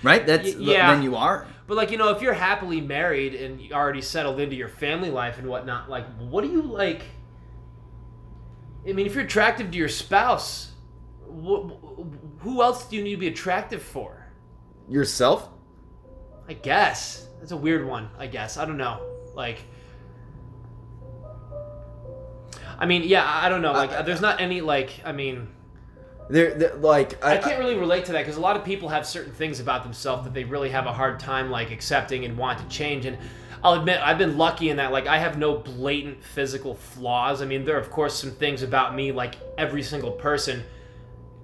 right? That's Y- yeah. than you are. but like you know, if you're happily married and you already settled into your family life and whatnot, like what do you like? I mean, if you're attractive to your spouse, wh- who else do you need to be attractive for? Yourself? I guess that's a weird one. I guess I don't know. Like, I mean, yeah, I I don't know. Like, I- there's not any like. I mean. There, there- like I can't really relate to that because a lot of people have certain things about themselves that they really have a hard time like accepting and want to change. And I'll admit I've been lucky in that like I have no blatant physical flaws. I mean, there are of course some things about me like every single person.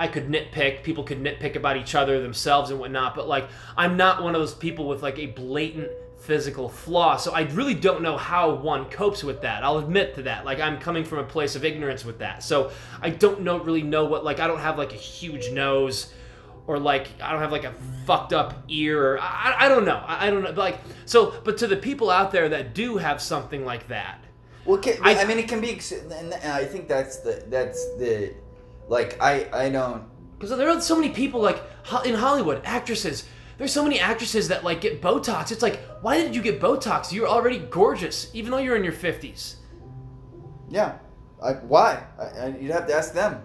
I could nitpick. People could nitpick about each other, themselves, and whatnot. But like, I'm not one of those people with like a blatant physical flaw. So I really don't know how one copes with that. I'll admit to that. Like, I'm coming from a place of ignorance with that. So I don't know really know what like I don't have like a huge nose. Or like I don't have like a fucked up ear, or I, I don't know, I, I don't know. But like so, but to the people out there that do have something like that, Well, can, I, I- mean, it can be, and I think that's the that's the, like I I don't. Because there are so many people like in Hollywood, actresses. There's so many actresses that like get Botox. It's like, why did you get Botox? You're already gorgeous, even though you're in your fifties. Yeah, I, why? I, I, you'd have to ask them.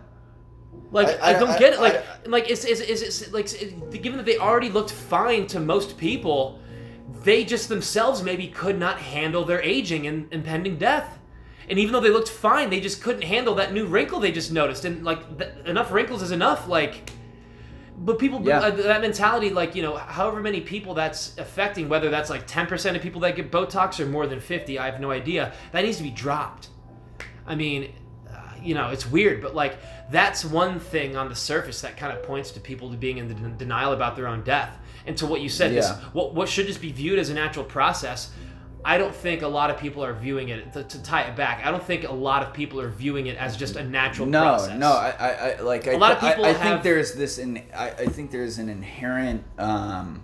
Like I- don't get it. Like like is is is it like given that they already looked fine to most people, they just themselves maybe could not handle their aging and impending death. And even though they looked fine, they just couldn't handle that new wrinkle they just noticed. And like th- enough wrinkles is enough. Like, but people Yeah. uh, that mentality, like you know, however many people that's affecting, whether that's like ten percent of people that get Botox or more than fifty, I have no idea. That needs to be dropped. I mean, uh, you know, it's weird, but like that's one thing on the surface that kind of points to people to being in den- denial about their own death. And to what you said, this what, what should just be viewed as a natural process. I don't think a lot of people are viewing it to, to tie it back. I don't think a lot of people are viewing it as just a natural No, process. no, I, I, I like I, A lot of I- people I, have- think there's this, in, I, I think there's an inherent, um,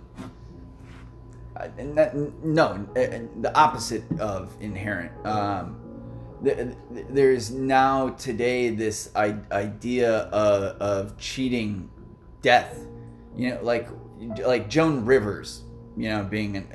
uh, not- no, uh, the opposite of inherent. Um, th- th- there's now today this idea of, of cheating death. You know, like like Joan Rivers. You know, being an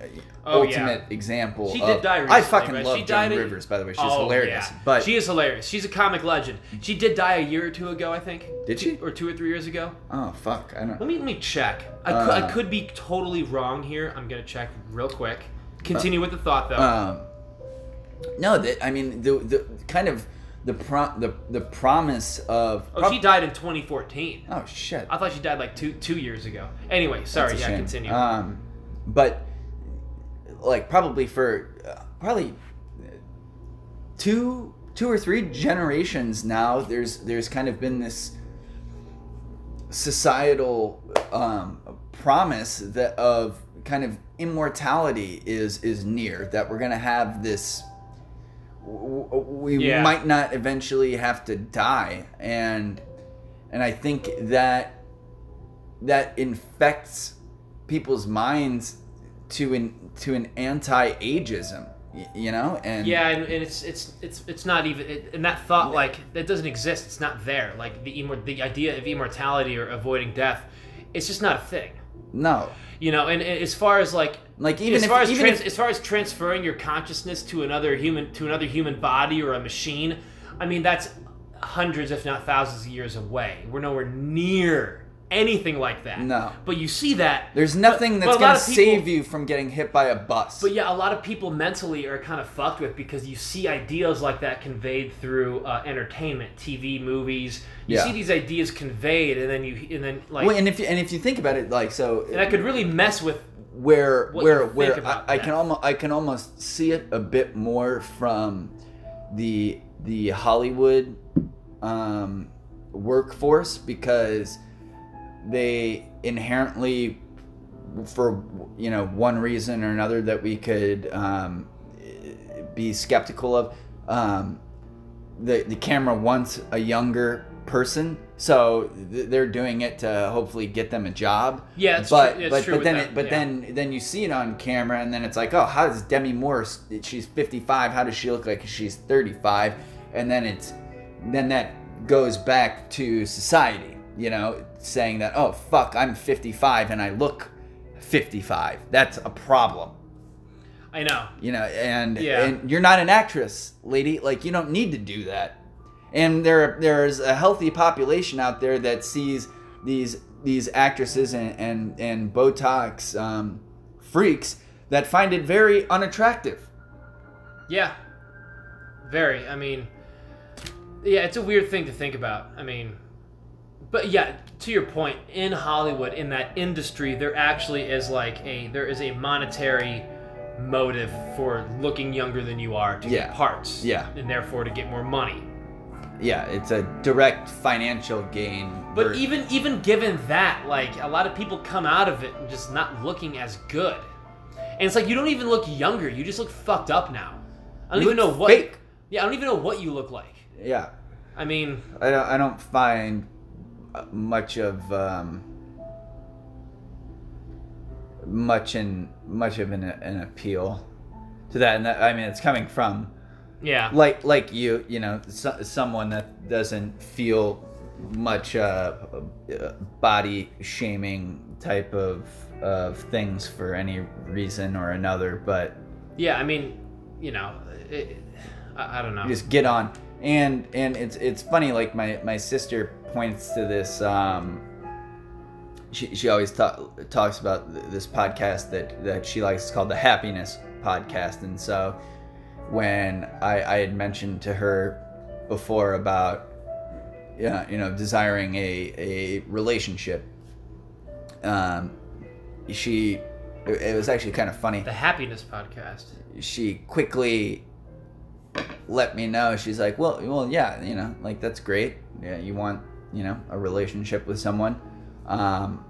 uh, Oh, yeah. ultimate example. She of, did die I fucking right? love She Joan Rivers. By the way, she's Oh, hilarious. yeah. But she is hilarious. She's a comic legend. She did die a year or two ago, I think. Did she? Or two or three years ago. oh fuck, I don't. Let me let me check. I, could, I Uh, could be totally wrong here. I'm gonna check real quick. Continue with the thought though. Um, no, that I mean the the kind of the pro, the the promise of. oh, prob- she died in 2014. Oh shit. I thought she died like two two years ago. Anyway, sorry. Yeah, shame. continue. Um, but like probably for uh, probably two two or three generations now, there's there's kind of been this societal um, promise that of kind of immortality is is near that we're gonna have this we Yeah. might not eventually have to die and and i think that that infects people's minds to an to an anti-ageism you know and Yeah, and, and it's it's it's it's not even it, and that thought like that doesn't exist. It's not there. Like the immor- the idea of immortality or avoiding death, it's just not a thing. no You know, and, and as far as like like even as if far as even trans- if, as far as transferring your consciousness to another human to another human body or a machine, I mean that's hundreds if not thousands of years away. We're nowhere near anything like that. No. But you see that there's nothing but that's gonna people- save you from getting hit by a bus But yeah, a lot of people mentally are kind of fucked with because you see ideas like that conveyed through uh, entertainment, TV, movies. You Yeah. see these ideas conveyed, and then you and then like well, and if you and if you think about it like so and that could really mess with. where where where I, I can almost I can almost see it a bit more from the the Hollywood um, workforce because they inherently for you know one reason or another that we could um, be skeptical of um, the the camera wants a younger person so th- they're doing it to hopefully get them a job. Yeah, it's but true- it's but true but then it, but yeah. then then you see it on camera and then it's like oh how does Demi Moore she's 55 how does she look like she's 35 and then it's then that goes back to society you know saying that oh fuck I'm 55 and I look 55 that's a problem I know. you know and Yeah. and you're not an actress lady like you don't need to do that and there there's a healthy population out there that sees these these actresses and and, and botox um, freaks that find it very unattractive Yeah. Very. I mean, yeah, it's a weird thing to think about. I mean, but yeah, to your point, in Hollywood, in that industry, there actually is like a there is a monetary motive for looking younger than you are to Yeah. get parts. Yeah. And therefore to get more money. yeah it's a direct financial gain But even even given that, like a lot of people come out of it just not looking as good. And it's like you don't even look younger, you just look fucked up now. I don't You even know what fake. Yeah, I don't even know what you look like. yeah I mean, I don't, I don't find much of um, much in much of an, an appeal to that, and that, I mean it's coming from yeah. like like you, you know, so, someone that doesn't feel much uh, body shaming type of of things for any reason or another, but Yeah, I mean, you know, it, I, I don't know. just get on and and it's it's funny like my my sister points to this um she, she always ta- talks about th- this podcast that that she likes. It's called the happiness podcast. And so when i i had mentioned to her before about yeah you know desiring a a relationship um she it, it was actually kind of funny. The Happiness Podcast. she quickly let me know. She's like well well yeah you know like that's great. Yeah you want you know a relationship with someone. Um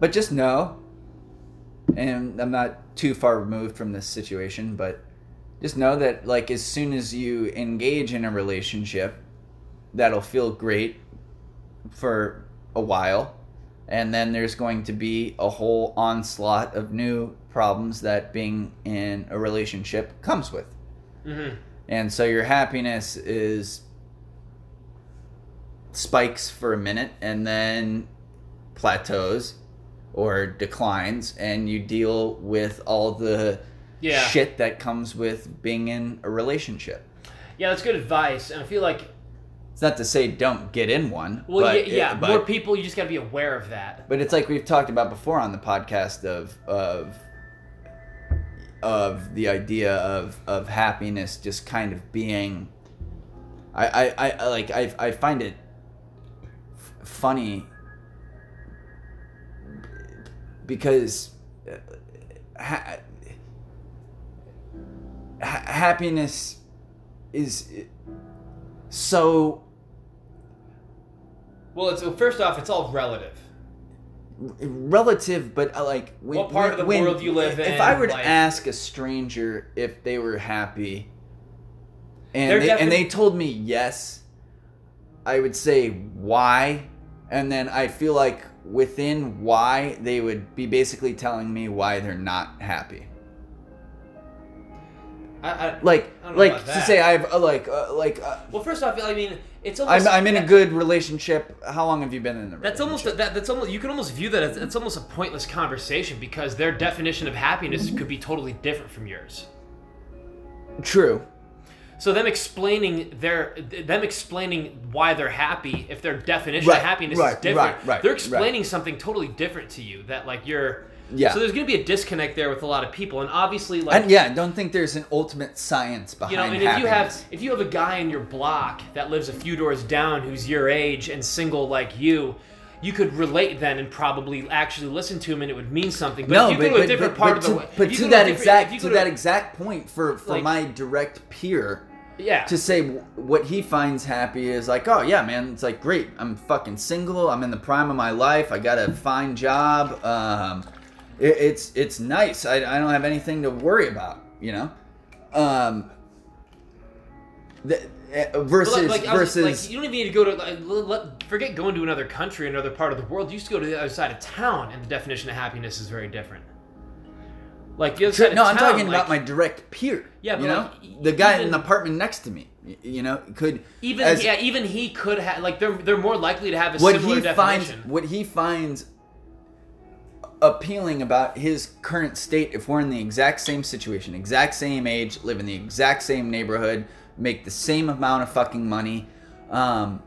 but just know and i'm not too far removed from this situation but just know that like as soon as you engage in a relationship that'll feel great for a while. And then there's going to be a whole onslaught of new problems that being in a relationship comes with. Mm-hmm. and so your happiness is spikes for a minute and then plateaus or declines and you deal with all the Yeah. shit that comes with being in a relationship Yeah, that's good advice, and I feel like it's not to say don't get in one well, but yeah, but, more people. You just got to be aware of that. but it's like we've talked about before on the podcast of of of the idea of of happiness just kind of being I I, I like I I find it funny because uh, ha- ha- happiness is so Well, it's first off, it's all relative. relative, but uh, like when, What part of the when- world you live in. If I were to like- ask a stranger if they were happy, and They're and they told me yes, I would say why, and then I feel like within why they would be basically telling me why they're not happy. I, I, Like, I like to that. say I've uh, like, uh, like uh, well, first off, I mean, it's almost. I'm, I'm in a good relationship. How long have you been in a That's almost relationship? that. That's almost. You can almost view that as it's almost a pointless conversation because their definition of happiness could be totally different from yours. true. So them explaining their them explaining why they're happy, if their definition Right, of happiness right, is different, right, right, they're right. explaining something totally different to you. That like you're. Yeah. So there's going to be a disconnect there with a lot of people, and obviously, like And yeah, don't think there's an ultimate science behind you know, and if you have if you have a guy in your block that lives a few doors down who's your age and single like you, you could relate then and probably actually listen to him and it would mean something. But no, if you but, go to a but, different but, part but of the to, way, but to that exact if to that exact point for for Like- my direct peer yeah, to say what he finds happy is like, oh yeah, man, it's like great. I'm fucking single. I'm in the prime of my life. I got a fine job. Um, it, it's it's nice. I, I don't have anything to worry about. You know, um, the, uh, versus like, like, was- versus like, you don't even need to go to like, let- forget going to another country, another part of the world. You just go to the other side of town, and the definition of happiness is very different. Like the other side of no, I'm town, talking about my direct peer. Yeah, but you know, like, the guy in the apartment next to me. You know, could even as- yeah, even he could have like they're they're more likely to have a what similar he finds definition. what he finds appealing about his current state if we're in the exact same situation exact same age live in the exact same neighborhood make the same amount of fucking money um,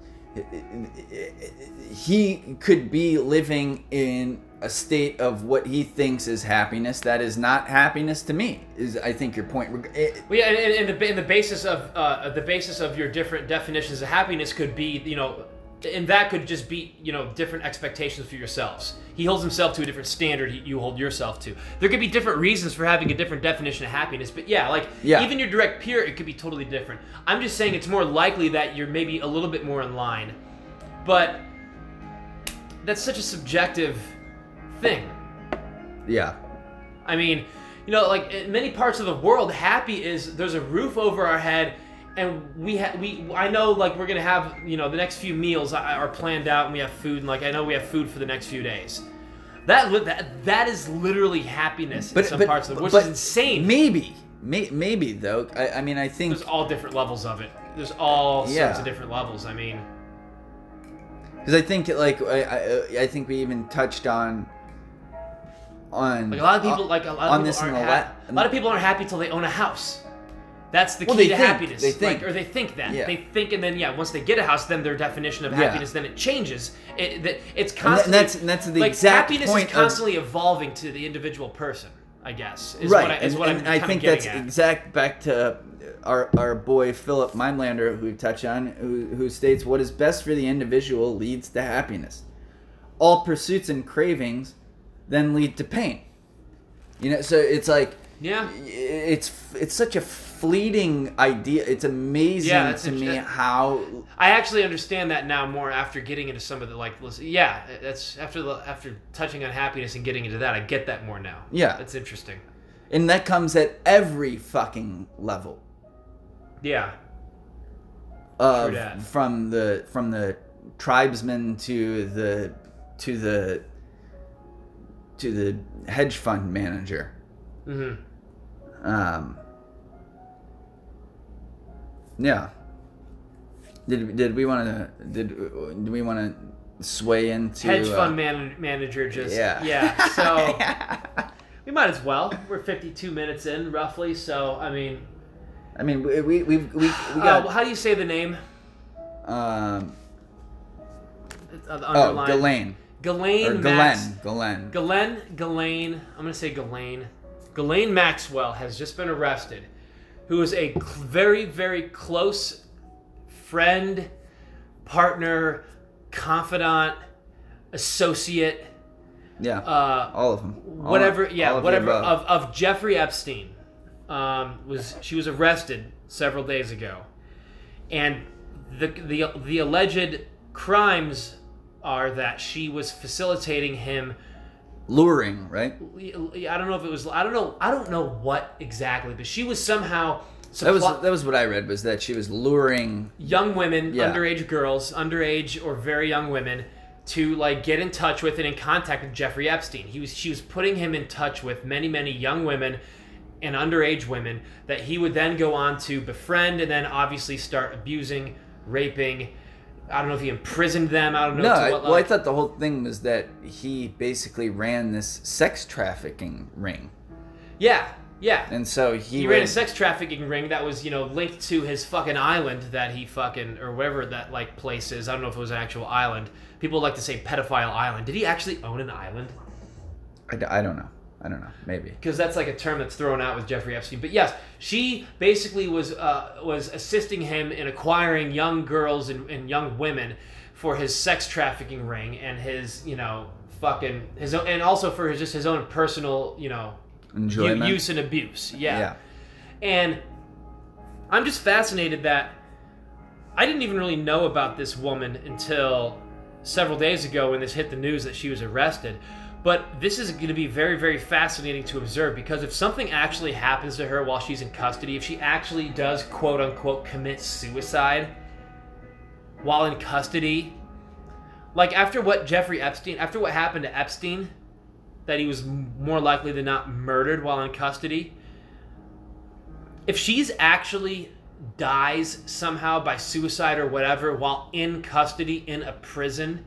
he could be living in a state of what he thinks is happiness that is not happiness to me is i think your point it- Well, yeah, and, and, the, and the basis of uh, the basis of your different definitions of happiness could be, you know, and that could just be, you know, different expectations for yourselves. He holds himself to a different standard. You you hold yourself to. There could be different reasons for having a different definition of happiness, but yeah, like Yeah. even your direct peer, it could be totally different. I'm just saying it's more likely that you're maybe a little bit more in line, but that's such a subjective thing. yeah I mean, you know, like in many parts of the world, happy is there's a roof over our head, and we ha- we I know like we're gonna have you know the next few meals are planned out, and we have food, and like I know we have food for the next few days. That li- that that is literally happiness but, in some parts of the world, which is insane. maybe may, maybe though I, I mean i think There's all different levels of it. There's all sorts Yeah. of different levels. I mean, Because I think like I, I I think we even touched on on like a lot of people uh, like a lot on of this people aren't the hap- la- a lot of people aren't happy till they own a house. That's the key Well, to think- happiness. they think. Like, or they think that. Yeah. They think, and then yeah, once they get a house, then their definition of Yeah. happiness then it changes. It, that it's And constantly. that's and that's the like exact happiness point is of- constantly evolving to the individual person. I guess is right what I, is and, what and I'm I think that's at. exact back to our our boy Philipp Mainländer who we touch on who, who states what is best for the individual leads to happiness. All pursuits and cravings then lead to pain. You know, so it's like yeah. it's it's such a fleeting idea. It's amazing Yeah, to me how I actually understand that now more after getting into some of the like. listen- Yeah, that's after the after touching on happiness and getting into that. I get that more now. Yeah. that's interesting. and that comes at every fucking level. Yeah. of True dat. from the from the tribesman to the to the to the hedge fund manager. hmm Um, yeah. Did did we want to did do we want to sway into Hedge uh, fund man- manager just Yeah. yeah. So we might as well. We're 52 minutes in roughly. So I mean, I mean, we we we we, we uh, got how do you say the name? um uh, oh underline. Galen. Max- Glenn Glenn. Ghislaine, Ghislaine, I'm gonna say Galen. Galen Maxwell has just been arrested, who is a very, very close friend, partner, confidant, associate, Yeah, uh, all of them. All- whatever. all yeah, of whatever of, of Jeffrey Epstein. Um, was she was arrested several days ago, and the the the alleged crimes are that she was facilitating him luring, right? I don't know if it was. I don't know. I don't know what exactly, but she was somehow That was that was what I read was that she was luring young women, Yeah. underage girls, underage or very young women, to like get in touch with and in contact with Jeffrey Epstein. He was she was putting him in touch with many many young women and underage women that he would then go on to befriend and then obviously start abusing, raping. I don't know if he imprisoned them. I don't know. No, to I, what well, I thought the whole thing was that he basically ran this sex trafficking ring, yeah, yeah. and so he, He ran a sex trafficking ring that was, you know, linked to his fucking island that he fucking or wherever that like place is. I don't know if it was an actual island. People like to say pedophile island. Did he actually own an island? I, d- I don't know. I don't know. Maybe. Because that's like a term that's thrown out with Jeffrey Epstein. But yes, she basically was uh, was assisting him in acquiring young girls and, and young women for his sex trafficking ring and his, you know, fucking his own, and also for his, just his own personal, you know, u- Enjoyment. use and abuse. Yeah. yeah. And I'm just fascinated that I didn't even really know about this woman until several days ago when this hit the news that she was arrested. But this is going to be very, very fascinating to observe because if something actually happens to her while she's in custody, if she actually does quote unquote commit suicide while in custody, like after what Jeffrey Epstein, after what happened to Epstein, that he was more likely than not murdered while in custody, if she's actually dies somehow by suicide or whatever while in custody in a prison,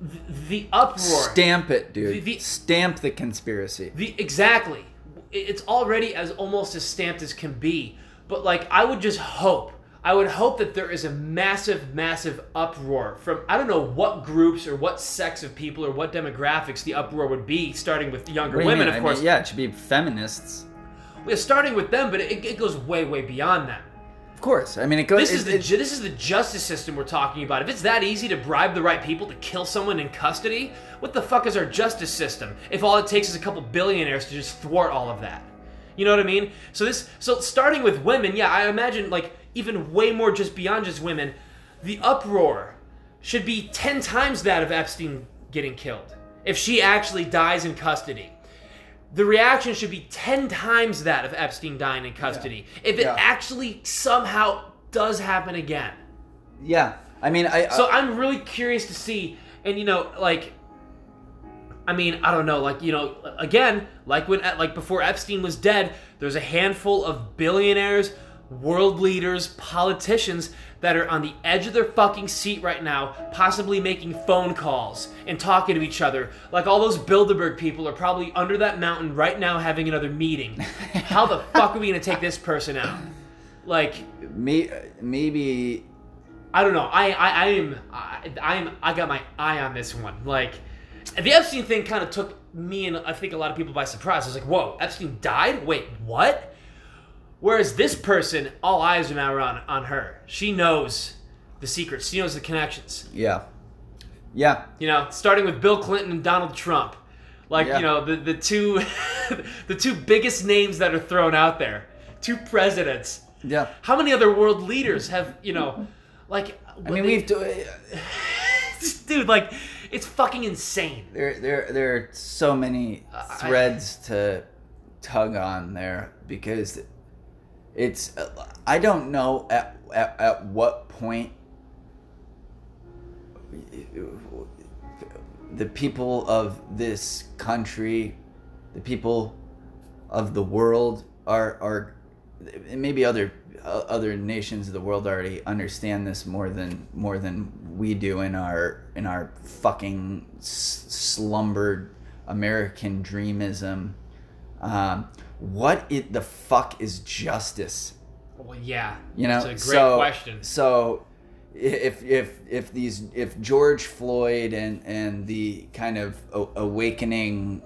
th- the uproar. Stamp it, dude. The- the- Stamp the conspiracy. The exactly. It's already as almost as stamped as can be. But like I would just hope I would hope that there is a massive, massive uproar from I don't know what groups or what sects of people or what demographics the uproar would be, starting with younger you women, of I course. mean, yeah, it should be feminists. Yeah, starting with them, but it, it goes way, way beyond that. Of course. I mean, it goes. This is the ju- this is the justice system we're talking about. If it's that easy to bribe the right people to kill someone in custody, what the fuck is our justice system? If all it takes is a couple billionaires to just thwart all of that, you know what I mean? So this, so starting with women, yeah, I imagine like even way more just beyond just women, the uproar should be ten times that of Epstein getting killed. If she actually dies in custody, the reaction should be 10 times that of Epstein dying in custody. If it Yeah. actually somehow does happen again. yeah. I mean, I. So I'm really curious to see, and you know, like, I mean, I don't know, like, you know, again, like when, like before Epstein was dead, there's a handful of billionaires, world leaders, politicians that are on the edge of their fucking seat right now, possibly making phone calls and talking to each other. Like all those Bilderberg people are probably under that mountain right now having another meeting. How the fuck are we gonna take this person out? Like, maybe. I don't know. I I, I am I, I'm I got my eye on this one. Like the Epstein thing kind of took me and I think a lot of people by surprise. I was like, "Whoa, Epstein died? Wait, what?" Whereas this person, all eyes are now on on her. She knows the secrets. She knows the connections. Yeah. Yeah. You know, starting with Bill Clinton and Donald Trump. Like, Yeah. you know, the the two the two biggest names that are thrown out there. Two presidents. Yeah. How many other world leaders have, you know, like I mean, we've. Do, dude like it's fucking insane there, there, there are so many I- threads to tug on there because it's. I don't know at at, at what point the people of this country, the people of the world are are maybe other uh, other nations of the world already understand this more than more than we do in our in our fucking slumbered American dreamism. Um, what it the fuck is justice? well yeah You know, it's a great so, question So, if if if these if George Floyd and and the kind of awakening,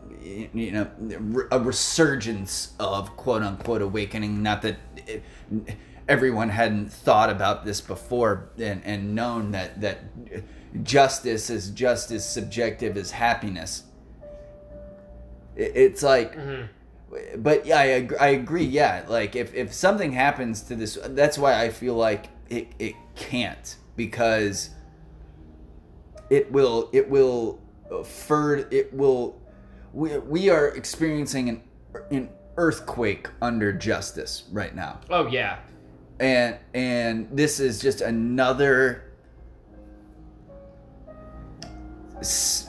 you know, a resurgence of quote unquote awakening, not that it, everyone hadn't thought about this before and and known that that justice is just as subjective as happiness. It- It's like Mhm. But yeah, I, I agree. Yeah, like if, if something happens to this, that's why I feel like it, it can't because it will it will fur it will we, we are experiencing an an earthquake under justice right now oh yeah and and this is just another s-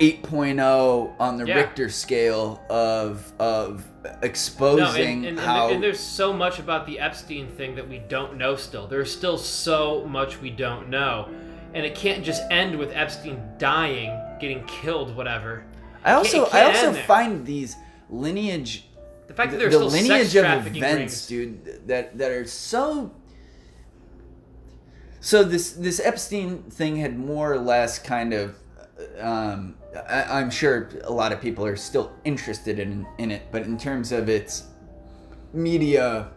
8.0 on the Yeah. Richter scale of of exposing and, and, and, how and there's so much about the Epstein thing that we don't know still. There's still so much we don't know. And it can't just end with Epstein dying, getting killed, whatever. I also I also find these lineage The fact that the, there's the still sex lineage of events, rings. dude, that that are so. So this this Epstein thing had more or less kind of, um, I, I'm sure a lot of people are still interested in in it, but in terms of its media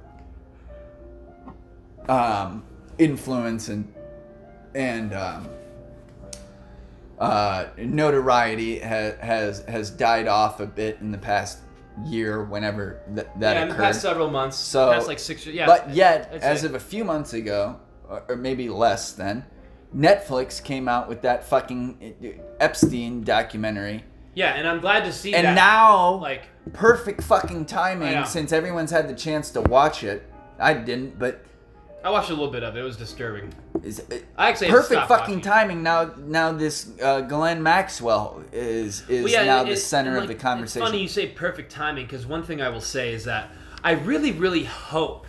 um, influence and and um, uh, notoriety has has has died off a bit in the past year, whenever th- that yeah, in the occurred. past several months. So- past like six yeah. but yet, as of a few months ago, or, or maybe less than, Netflix came out with that fucking uh, Epstein documentary, Yeah, and I'm glad to see and that. now like perfect fucking timing since everyone's had the chance to watch it. I didn't, but I watched a little bit of it. It was disturbing. is I actually perfect fucking watching. timing. Now, now this uh, Ghislaine Maxwell is is Well, yeah, now it- the it- center of the conversation. It's funny you say perfect timing because one thing I will say is that I really, really hope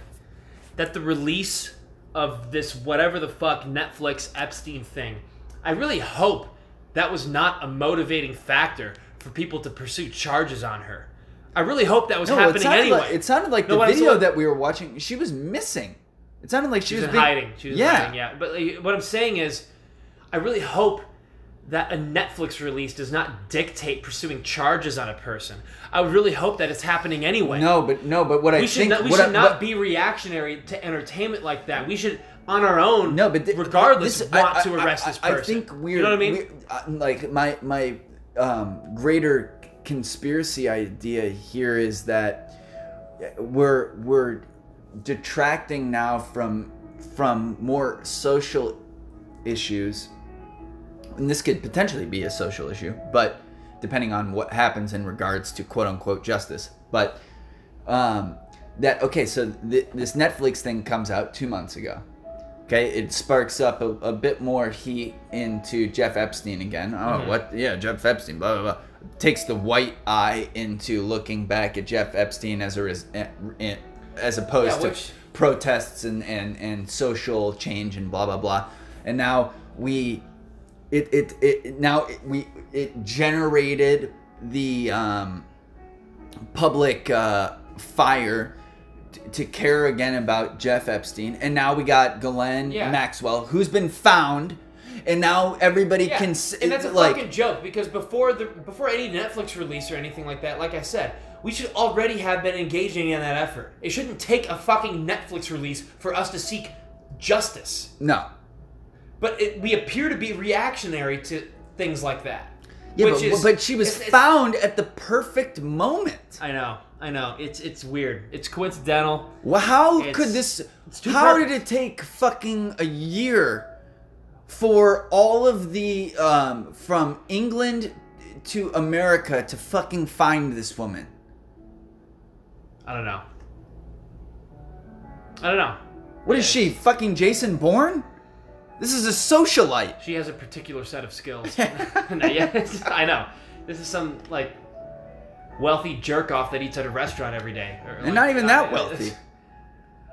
that the release of this whatever the fuck Netflix Epstein thing, I really hope that was not a motivating factor for people to pursue charges on her. I really hope that was No, happening sounded anyway. like it sounded like No, the video that we were watching. She was missing. It sounded like she, She was in being- hiding. She was yeah. hiding, yeah. But like, what I'm saying is, I really hope that a Netflix release does not dictate pursuing charges on a person. I would really hope that it's happening anyway. No, but no, but what I should think not, we what should I, not what- be reactionary to entertainment like that. We should, on our own, no, but th- regardless, this- want I- to arrest I- this person. I think we're you know what I mean? uh, like my my um, greater conspiracy idea here is that we're we're detracting now from from more social issues and this could potentially be a social issue but depending on what happens in regards to quote unquote justice. But um that okay so th- this netflix thing comes out two months ago. Okay it sparks up a, a bit more heat into jeff epstein again. Oh Mhm. what? Yeah jeff epstein blah blah blah. Takes the white eye into looking back at jeff epstein as a res- eh, eh, as opposed Yeah, to protests and, and and social change and blah blah blah. And now we it it, it now it, we it generated the um, public uh, fire t- to care again about Jeff Epstein, and now we got Ghislaine Yeah. Maxwell, who's been found, and now everybody Yeah, can s- and that's a like fucking joke because before the before any Netflix release or anything like that, like I said, we should already have been engaging in that effort. It shouldn't take a fucking Netflix release for us to seek justice. no. But it, we appear to be reactionary to things like that. Yeah, which but, is- but she was it's- it's- found at the perfect moment. I know, I know. It's it's weird. It's coincidental. Well, how It's- could this? How perfect. did it take fucking a year for all of the um, from England to America to fucking find this woman? I don't know. I don't know. What is she? Fucking Jason Bourne? This is a socialite. She has a particular set of skills. No, yeah, I know. This is some like wealthy jerk off that eats at a restaurant every day, or, And like, not even uh, that it's- wealthy.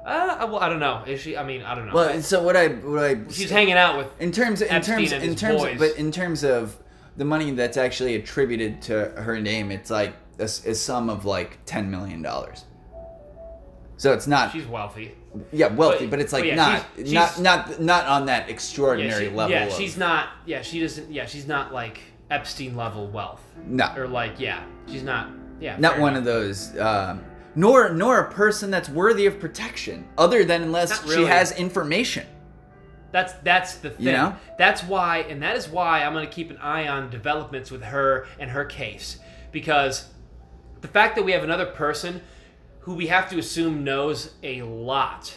Uh, well, I don't know. Is she? I mean, I don't know. Well, and so what I what I She's hanging out with. in terms in Epstein terms in terms boys. but in terms of the money that's actually attributed to her name, it's like a sum of like ten million dollars. So it's not She's wealthy. Yeah wealthy, but- but, it's like yeah, not she's- not she's- not not on that Yeah, extraordinary she, level. yeah, of, she's not. Yeah, she doesn't. Yeah, she's not like Epstein level wealth, no or like yeah, she's not. Yeah, not one enough. of those. Um, nor nor a person that's worthy of protection, other than unless Not she has information. That's that's the thing. You know? That's why, and that is why I'm going to keep an eye on developments with her and her case, because the fact that we have another person who we have to assume knows a lot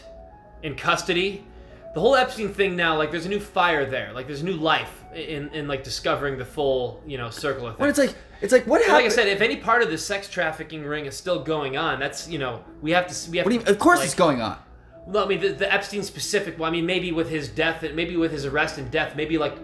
in custody. The whole Epstein thing now, like, there's a new fire there. Like, there's a new life in, in like discovering the full, you know, circle of things. When it's like it's like what happened? like I said, if any part of the sex trafficking ring is still going on, that's you know we have to we have do you, of course like, it's going on. well, I mean, the, the Epstein specific. Well, I mean, maybe with his death, maybe with his arrest and death, maybe like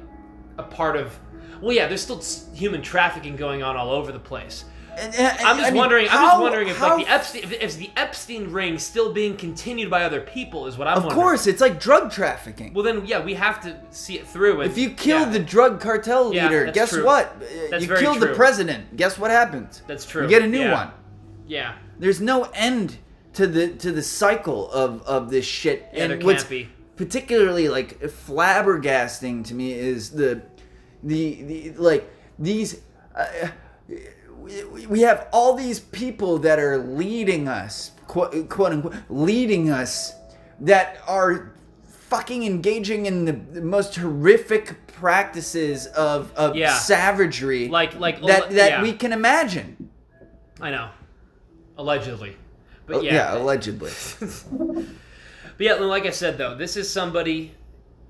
a part of. Well, yeah, there's still human trafficking going on all over the place. And- and- I'm just I mean, wondering. I'm just wondering if how like the Epstein, if, if the Epstein ring still being continued by other people is what I'm. Of wondering. course, it's like drug trafficking. Well, then, yeah, we have to see it through. And, if you kill yeah, the drug cartel leader, that's guess true. what? That's you killed the president. Guess what happens? That's true. You get a new Yeah. one. yeah, There's no end to the to the cycle of of this shit. Yeah, and there what's can't be. particularly like flabbergasting to me is the the, the like these. Uh, we, we have all these people that are leading us, quote, quote unquote, leading us, that are fucking engaging in the, most horrific practices of, of Yeah. savagery Like- like- that that yeah. we can imagine. I know, allegedly, but Oh, yeah, allegedly. But yeah, like I said though, this is somebody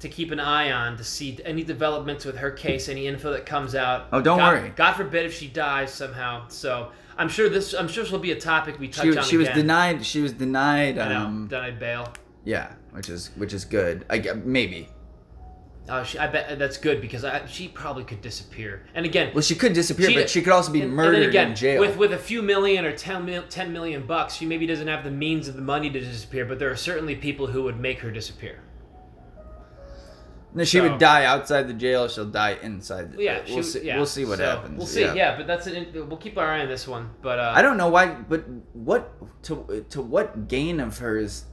to keep an eye on to see any developments with her case, any info that comes out. Oh, don't God, worry. God forbid if she dies somehow. So I'm sure this. I'm sure this will be a topic we touch she, on she was denied. She was denied. Um, denied bail. yeah, which is which is good. I maybe. Oh, she, I bet that's good because I, she probably could disappear. And again, Well, she could disappear, She- but she could also be and- and murdered then again, in jail. With with a few million or 10, mil, 10 million bucks, she maybe doesn't have the means of the money to disappear. But there are certainly people who would make her disappear. No, she so- would die outside the jail. She'll die inside. The, Yeah, we'll she, see. yeah. We'll see what So, happens. We'll see. Yeah, but that's an, we'll keep our eye on this one. But uh, I don't know why, but what to to what gain of hers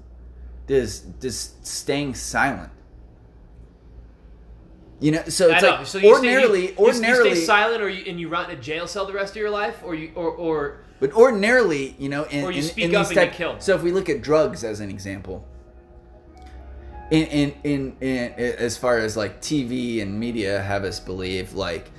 does does staying silent? You know, so it's like so you ordinarily, stay, you, ordinarily, you stay silent, or you, and you rot in a jail cell the rest of your life, or you, or, or but ordinarily, you know, in, Or you in, speak in up and get killed. So if we look at drugs as an example, in in, in in as far as like TV and media have us believe, like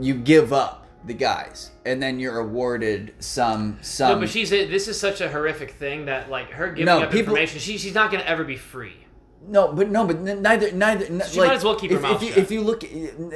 you give up the guys, and then you're awarded some some. no, but she's this is such a horrific thing that like her giving No, up people- information, she, she's not gonna ever be free. No, but no, but neither neither. n- She like, might as well keep her if, mouth if you, shut. If you look,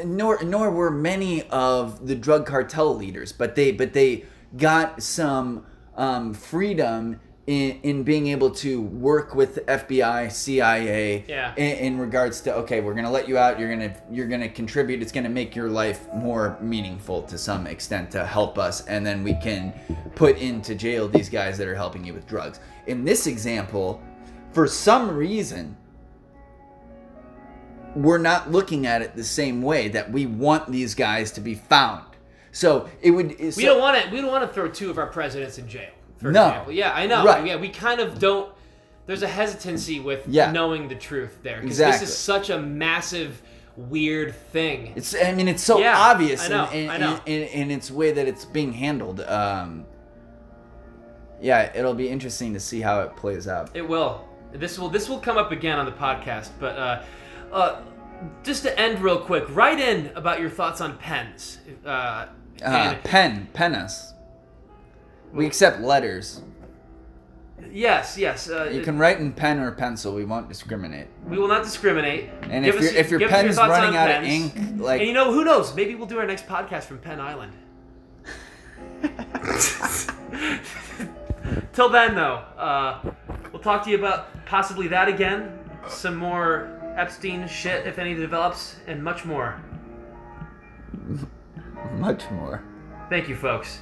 nor nor were many of the drug cartel leaders, but they but they got some um, freedom in in being able to work with FBI, CIA, Yeah. in, in regards to okay, we're gonna let you out. You're gonna you're gonna contribute. It's gonna make your life more meaningful to some extent to help us, and then we can put into jail these guys that are helping you with drugs. In this example, for some reason we're not looking at it the same way that we want these guys to be found. So it would. We don't want to. We don't want to throw two of our presidents in jail. For No. example. Yeah, I know. Right. Yeah, we kind of don't. There's a hesitancy with Yeah. knowing the truth there because Exactly. this is such a massive, weird thing. It's. I mean, it's so Yeah, obvious I know, in, in, I know. In, in, its way that it's being handled. Um, yeah, it'll be interesting to see how it plays out. It will. This will. This will come up again on the podcast. But uh, uh, just to end real quick, write in about your thoughts on pens. Uh, Uh, pen, pen us. We accept letters. yes, yes. Uh, You can write in pen or pencil. We won't discriminate. We will not discriminate. And Give if us- your if your give us pen's thoughts running on out of ink, like and you know, who knows? Maybe we'll do our next podcast from Penn Island. Till then, though, uh, we'll talk to you about possibly that again, some more Epstein shit if any develops, and much more. much more. Thank you, folks.